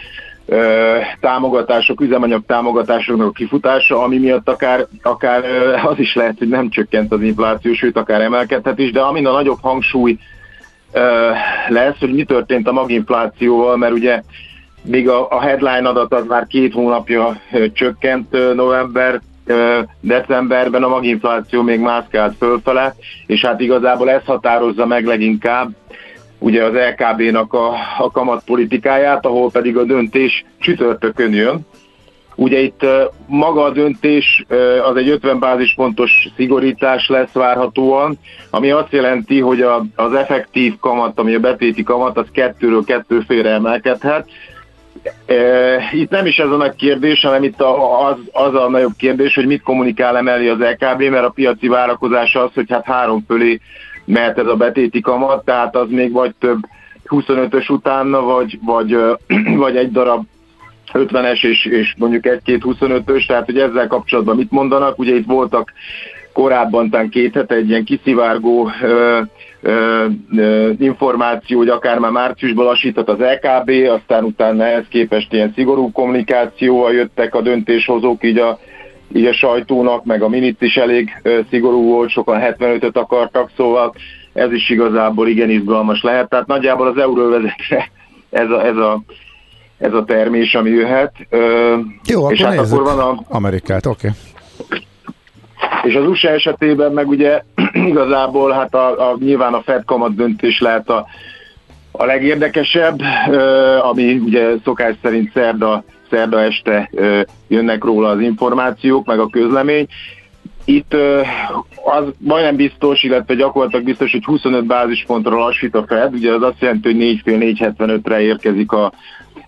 támogatások, üzemanyag támogatásoknak a kifutása, ami miatt akár, akár az is lehet, hogy nem csökkent az infláció, sőt akár emelkedhet is, de amin a nagyobb hangsúly lesz, hogy mi történt a maginflációval, mert ugye még a, a headline adat az már két hónapja csökkent november, decemberben a maginfláció még mászkált fölfele, és hát igazából ez határozza meg leginkább ugye az LKB-nak a, a kamatpolitikáját, ahol pedig a döntés csütörtökön jön. Ugye itt maga a döntés az egy 50 bázispontos szigorítás lesz várhatóan, ami azt jelenti, hogy a, az effektív kamat, ami a betéti kamat, az kettőről kettő félre emelkedhet. Itt nem is ez a nagy kérdés, hanem itt az, az a nagyobb kérdés, hogy mit kommunikál emellé az LKB, mert a piaci várakozása az, hogy hát három fölé mehet ez a betéti kamat, tehát az még vagy több 25-ös utána, vagy, vagy, <clears throat> vagy egy darab 50-es és, és mondjuk egy-két 25-ös, tehát hogy ezzel kapcsolatban mit mondanak, ugye itt voltak korábban tán két hete egy ilyen kiszivárgó információ, hogy akár már márciusban lassított az LKB, aztán utána ehhez képest ilyen szigorú kommunikációval jöttek a döntéshozók, így a, így a sajtónak, meg a minit is elég szigorú volt, sokan 75-öt akartak, szóval ez is igazából igen izgalmas lehet. Tehát nagyjából az euróvezetre <laughs> ez a, ez a, ez a termés, ami jöhet. Jó, és akkor hát nézzük akkor van a, Amerikát, oké. És az USA esetében meg ugye <clears throat> igazából hát a, a, nyilván a Fed kamat döntés lehet a, a legérdekesebb, ami ugye szokás szerint szerda, szerda este jönnek róla az információk, meg a közlemény. Itt az majdnem biztos, illetve gyakorlatilag biztos, hogy 25 bázispontra lassít a Fed, ugye az azt jelenti, hogy 4,5-4,75-re érkezik a,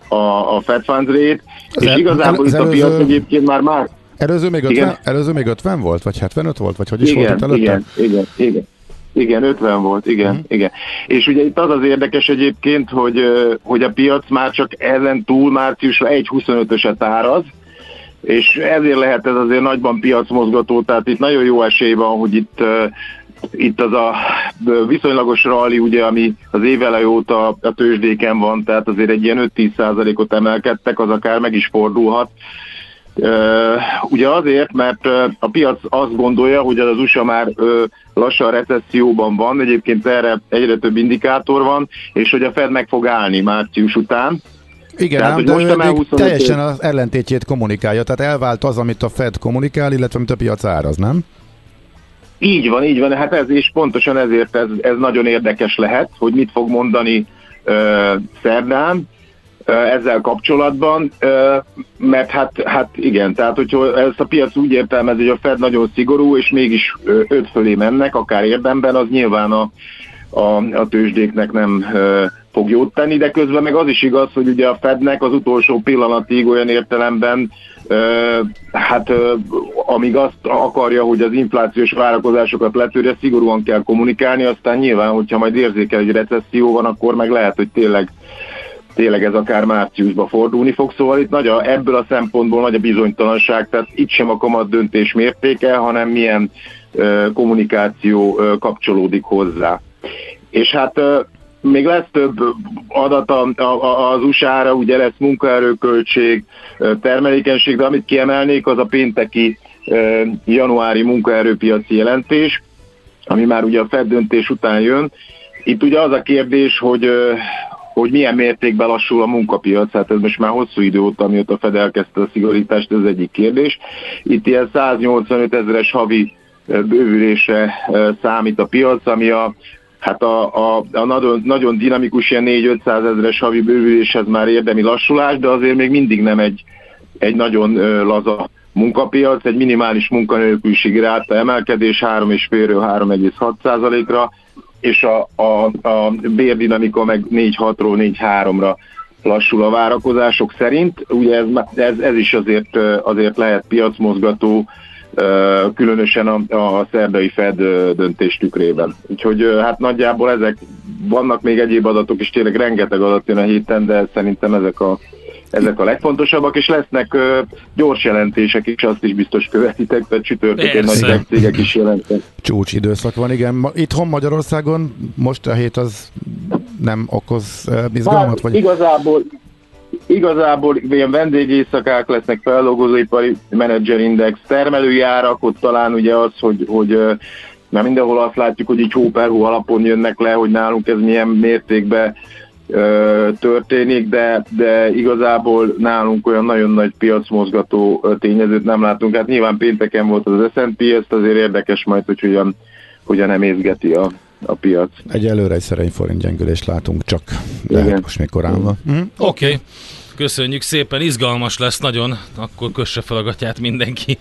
a, a Fed Funds rate, és igazából az itt a piac egyébként már már Előző még, 50, Igen. előző még 50 volt, vagy 75 volt, vagy hogy is volt igen, itt előtte? igen, igen, igen. Igen, 50 volt, igen, Mhm. igen. És ugye itt az az érdekes egyébként, hogy, hogy a piac már csak ezen túl márciusra 1.25-öset áraz, és ezért lehet ez azért nagyban piacmozgató, tehát itt nagyon jó esély van, hogy itt itt az a viszonylagos rally, ugye, ami az évele óta a tőzsdéken van, tehát azért egy ilyen 5-10%-ot emelkedtek, az akár meg is fordulhat. Ugye azért, mert a piac azt gondolja, hogy az USA már lassan recesszióban van, egyébként erre egyre több indikátor van, és hogy a Fed meg fog állni március után. Igen, tehát, ám, de most ő 25 teljesen az ellentétjét kommunikálja, tehát elvált az, amit a Fed kommunikál, illetve amit a piac áraz, nem? Így van, így van, hát ez is pontosan ezért ez, ez nagyon érdekes lehet, hogy mit fog mondani uh, szerdán, ezzel kapcsolatban, mert hát, hát igen, tehát hogyha ezt a piac úgy értelmezi, hogy a Fed nagyon szigorú, és mégis öt fölé mennek, akár érdemben, az nyilván a, a, a tőzsdéknek nem fog jót tenni, de közben meg az is igaz, hogy ugye a Fednek az utolsó pillanatig olyan értelemben, hát amíg azt akarja, hogy az inflációs várakozásokat letörje, szigorúan kell kommunikálni, aztán nyilván, hogyha majd érzékel, hogy recesszió van, akkor meg lehet, hogy tényleg tényleg ez akár márciusba fordulni fog, szóval itt nagy a, ebből a szempontból nagy a bizonytalanság, tehát itt sem a kamat döntés mértéke, hanem milyen ö, kommunikáció ö, kapcsolódik hozzá. És hát ö, még lesz több adat az USA-ra, ugye lesz munkaerőköltség, termelékenység, de amit kiemelnék, az a pénteki januári munkaerőpiaci jelentés, ami már ugye a Fed döntés után jön. Itt ugye az a kérdés, hogy hogy milyen mértékben lassul a munkapiac, hát ez most már hosszú idő óta, amióta Fed elkezdte a szigorítást, ez egyik kérdés. Itt ilyen 185 ezeres havi bővülése számít a piac, ami a hát a, a, a nagyon, nagyon dinamikus ilyen 4-500 ezeres havi bővüléshez már érdemi lassulás, de azért még mindig nem egy, egy nagyon laza munkapiac, egy minimális munkanélküliségi ráta emelkedés 3,5-ről 3,6%-ra, és a, a, a bérdinamika meg 4-6-ról 4-3-ra lassul a várakozások szerint. Ugye ez, ez, ez is azért, azért lehet piacmozgató, különösen a, a szerdai Fed döntés tükrében. Úgyhogy hát nagyjából ezek, vannak még egyéb adatok, és tényleg rengeteg adat jön a héten, de szerintem ezek a ezek a legfontosabbak, és lesznek uh, gyors jelentések is, azt is biztos követitek, tehát csütörtökön nagy cégek is jelentek. Csúcs időszak van, igen. Itthon Magyarországon most a hét az nem okoz uh, izgalmat? Hát, vagy? Igazából, igazából ilyen vendégészakák lesznek, feldolgozóipari menedzserindex, termelői árak, ott talán ugye az, hogy, hogy mert mindenhol azt látjuk, hogy így hó per hó alapon jönnek le, hogy nálunk ez milyen mértékben történik, de, de igazából nálunk olyan nagyon nagy piacmozgató tényezőt nem látunk. Hát nyilván pénteken volt az S&P, ezt azért érdekes majd, hogy hogyan, hogyan emészgeti a, a piac. Egyelőre egy szerény forint gyengülést látunk, csak de Igen. most még korán van. Mm. Oké. Okay. Köszönjük szépen, izgalmas lesz nagyon, akkor kösse fel a gatyát mindenki.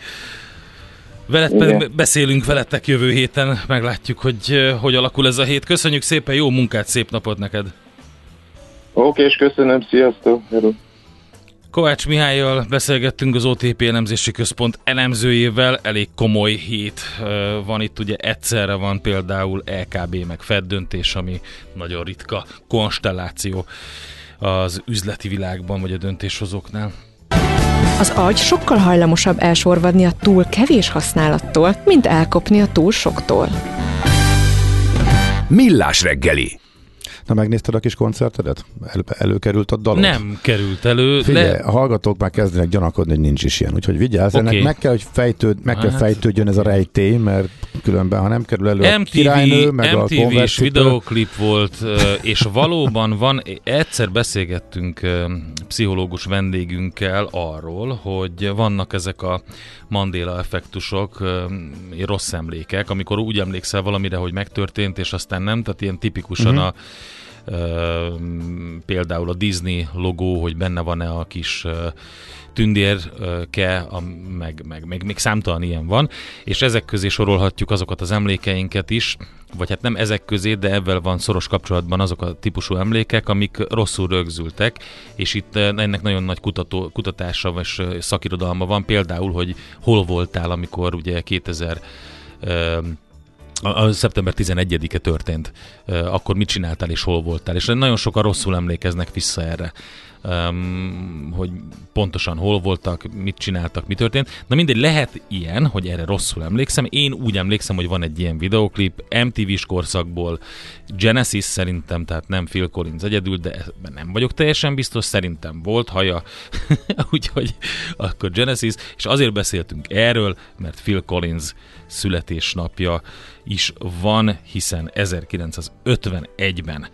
Veled pedig beszélünk veletek jövő héten, meglátjuk, hogy hogy alakul ez a hét. Köszönjük szépen, jó munkát, szép napot neked! Oké, és köszönöm, sziasztok! Hello. Kovács Mihályjal beszélgettünk az OTP elemzési központ elemzőjével, elég komoly hét van itt, ugye egyszerre van például LKB meg Fed döntés, ami nagyon ritka konstelláció az üzleti világban, vagy a döntéshozóknál. Az agy sokkal hajlamosabb elsorvadni a túl kevés használattól, mint elkopni a túl soktól. Millás reggeli Na megnézted a kis koncertedet? El, előkerült a dalod? Nem került elő. Figyelj, le... a hallgatók már kezdenek gyanakodni, hogy nincs is ilyen. Úgyhogy vigyázz, okay. ennek meg kell, hogy fejtőd, meg hát... kell fejtődjön ez a rejtély, mert különben, ha nem kerül elő MTV, a királynő, meg MTV a és videoklip volt, és valóban van, egyszer beszélgettünk pszichológus vendégünkkel arról, hogy vannak ezek a Mandela effektusok, rossz emlékek, amikor úgy emlékszel valamire, hogy megtörtént, és aztán nem, tehát ilyen tipikusan uh-huh. a például a Disney logó, hogy benne van-e a kis tündérke, a, meg, meg, meg még számtalan ilyen van, és ezek közé sorolhatjuk azokat az emlékeinket is, vagy hát nem ezek közé, de ebben van szoros kapcsolatban azok a típusú emlékek, amik rosszul rögzültek, és itt ennek nagyon nagy kutató, kutatása és szakirodalma van, például, hogy hol voltál, amikor ugye 2000 a, a szeptember 11-e történt, akkor mit csináltál és hol voltál, és nagyon sokan rosszul emlékeznek vissza erre um, hogy pontosan hol voltak, mit csináltak, mi történt. Na mindegy, lehet ilyen, hogy erre rosszul emlékszem. Én úgy emlékszem, hogy van egy ilyen videoklip MTV-s korszakból, Genesis szerintem, tehát nem Phil Collins egyedül, de ebben nem vagyok teljesen biztos, szerintem volt haja, <laughs> úgyhogy akkor Genesis, és azért beszéltünk erről, mert Phil Collins születésnapja is van, hiszen 1951-ben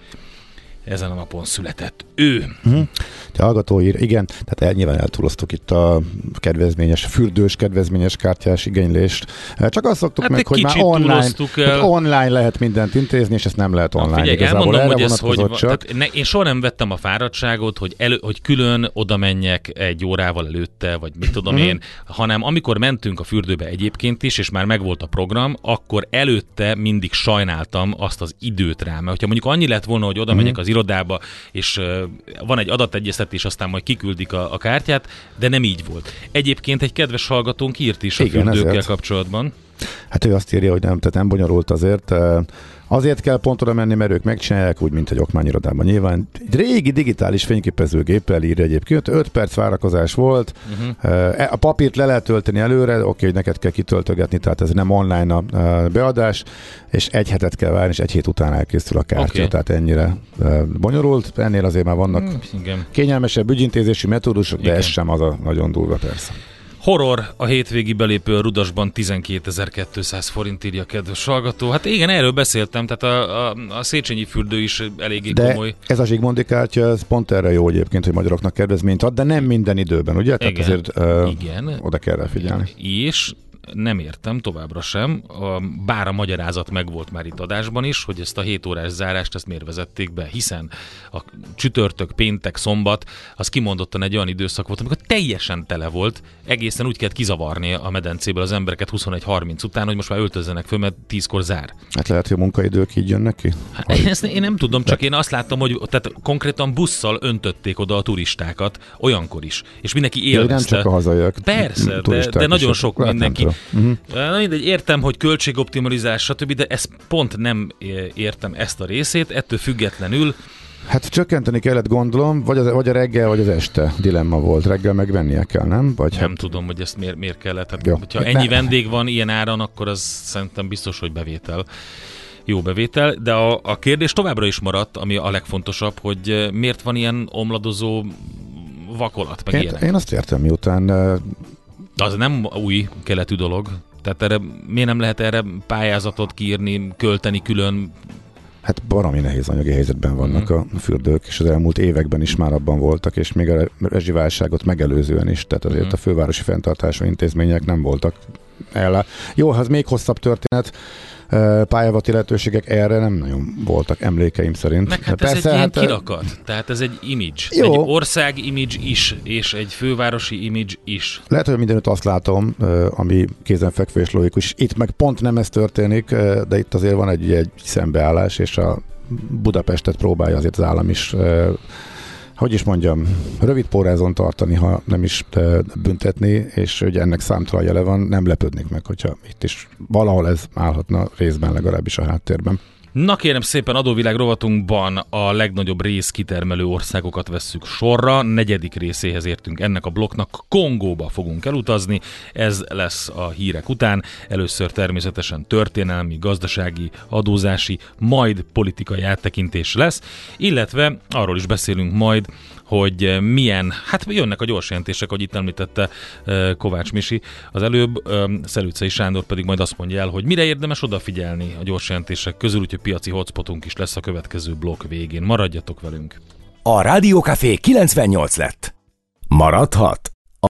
ezen a napon született ő. Uh-huh. Te hallgató ír, igen, tehát nyilván eltúloztuk itt a kedvezményes, fürdős kedvezményes kártyás igénylést. Csak azt szoktuk Hát meg, hogy már online, el. online lehet mindent intézni, és ezt nem lehet online. Figyelj, Igazából elmondom, hogy ez hogy csak. Tehát ne, én soha nem vettem a fáradtságot, hogy, elő, hogy külön oda menjek egy órával előtte, vagy mit tudom Mhm. én, hanem amikor mentünk a fürdőbe egyébként is, és már megvolt a program, akkor előtte mindig sajnáltam azt az időt rá. Mert hogyha mondjuk annyi lett volna, hogy oda megyek az irodába, és van egy adategyeztetés, aztán majd kiküldik a, a kártyát, de nem így volt. Egyébként egy kedves hallgatónk írt is a Igen, fürdőkkel ezért. kapcsolatban. Hát ő azt írja, hogy nem, tehát nem bonyolult azért. Azért kell pont oda menni, mert ők megcsinálják úgy, mint egy okmányirodában. Nyilván egy régi digitális fényképezőgéppel írja egyébként. 5 perc várakozás volt. Uh-huh. A papírt le lehet tölteni előre, oké, hogy neked kell kitöltögetni, tehát ez nem online a eh, beadás, és egy hetet kell várni, és egy hét után elkészül a kártya. Oké. Tehát ennyire eh, bonyolult. Ennél azért már vannak Mm, kényelmesebb ügyintézési metódusok, de Igen. ez sem az a nagyon durva persze. Horror a hétvégi belépő a Rudasban 12.200 forint írja kedves hallgató. Hát igen, erről beszéltem, tehát a, a, a Széchenyi fürdő is eléggé De komoly. ez a Zsigmondi kártya, ez pont erre jó egyébként, hogy magyaroknak kedvezményt ad, de nem minden időben, ugye? Tehát Igen. azért uh, Igen. oda kell rá figyelni. És nem értem továbbra sem, bár a magyarázat megvolt már itt adásban is, hogy ezt a 7 órás zárást ezt miért vezették be, hiszen a csütörtök, péntek, szombat, az kimondottan egy olyan időszak volt, amikor teljesen tele volt, egészen úgy kellett kizavarni a medencéből az embereket 21.30 után, hogy most már öltözzenek föl, mert 10-kor zár. Hát lehet, hogy a munkaidők így jönnek ki? Hát, ezt én nem tudom, csak én azt láttam, hogy tehát konkrétan busszal öntötték oda a turistákat, olyankor is. És mindenki élvezte. nem csak a hazaiak. Persze, de, de nagyon sok mindenki. Mhm. Na mindegy, értem, hogy költségoptimalizás, stb., de ezt pont nem értem ezt a részét, ettől függetlenül Hát csökkenteni kellett gondolom, vagy, az, vagy a reggel, vagy az este dilemma volt. Reggel megvennie kell, nem? Vagy nem hát, tudom, hogy ezt miért, miért kellett. Hát, Jó. hogyha ennyi ne- vendég van ilyen áron, akkor az szerintem biztos, hogy bevétel. Jó bevétel, de a, a kérdés továbbra is maradt, ami a legfontosabb, hogy eh, miért van ilyen omladozó vakolat, meg én, ilyenek. én azt értem, miután uh, De az nem új keletű dolog. Tehát erre, miért nem lehet erre pályázatot kiírni, költeni külön? Hát baromi nehéz anyagi helyzetben vannak Mhm. a fürdők, és az elmúlt években is már abban voltak, és még a rezsiválságot megelőzően is, tehát azért Mhm. a fővárosi fenntartású intézmények nem voltak el. Jó, ha az még hosszabb történet, pályavati lehetőségek erre nem nagyon voltak emlékeim szerint. Meg hát De ez egy ilyen eh, kirakat. Tehát ez egy image. Jó. Egy ország image is, és egy fővárosi image is. Lehet, hogy mindenütt azt látom, ami kézenfekvő és logikus. Itt meg pont nem ez történik, de itt azért van egy, egy szembeállás, és a Budapestet próbálja azért az állam is hogy is mondjam, rövid pórázon tartani, ha nem is büntetni, és hogy ennek számtalan jele van, nem lepődnék meg, hogyha itt is valahol ez állhatna részben legalábbis a háttérben. Na kérem szépen, adóvilág rovatunkban a legnagyobb rész kitermelő országokat vesszük sorra. Negyedik részéhez értünk ennek a blokknak. Kongóba fogunk elutazni. Ez lesz a hírek után. Először természetesen történelmi, gazdasági, adózási, majd politikai áttekintés lesz, illetve arról is beszélünk majd, hogy milyen, hát jönnek a gyors jelentések, hogy itt említette eh, Kovács Misi az előbb, eh, Szelőcei Sándor pedig majd azt mondja el, hogy mire érdemes odafigyelni a gyors jelentések közül, úgyhogy piaci hotspotunk is lesz a következő blokk végén. Maradjatok velünk! A Rádiókafé 98 lett. Maradhat?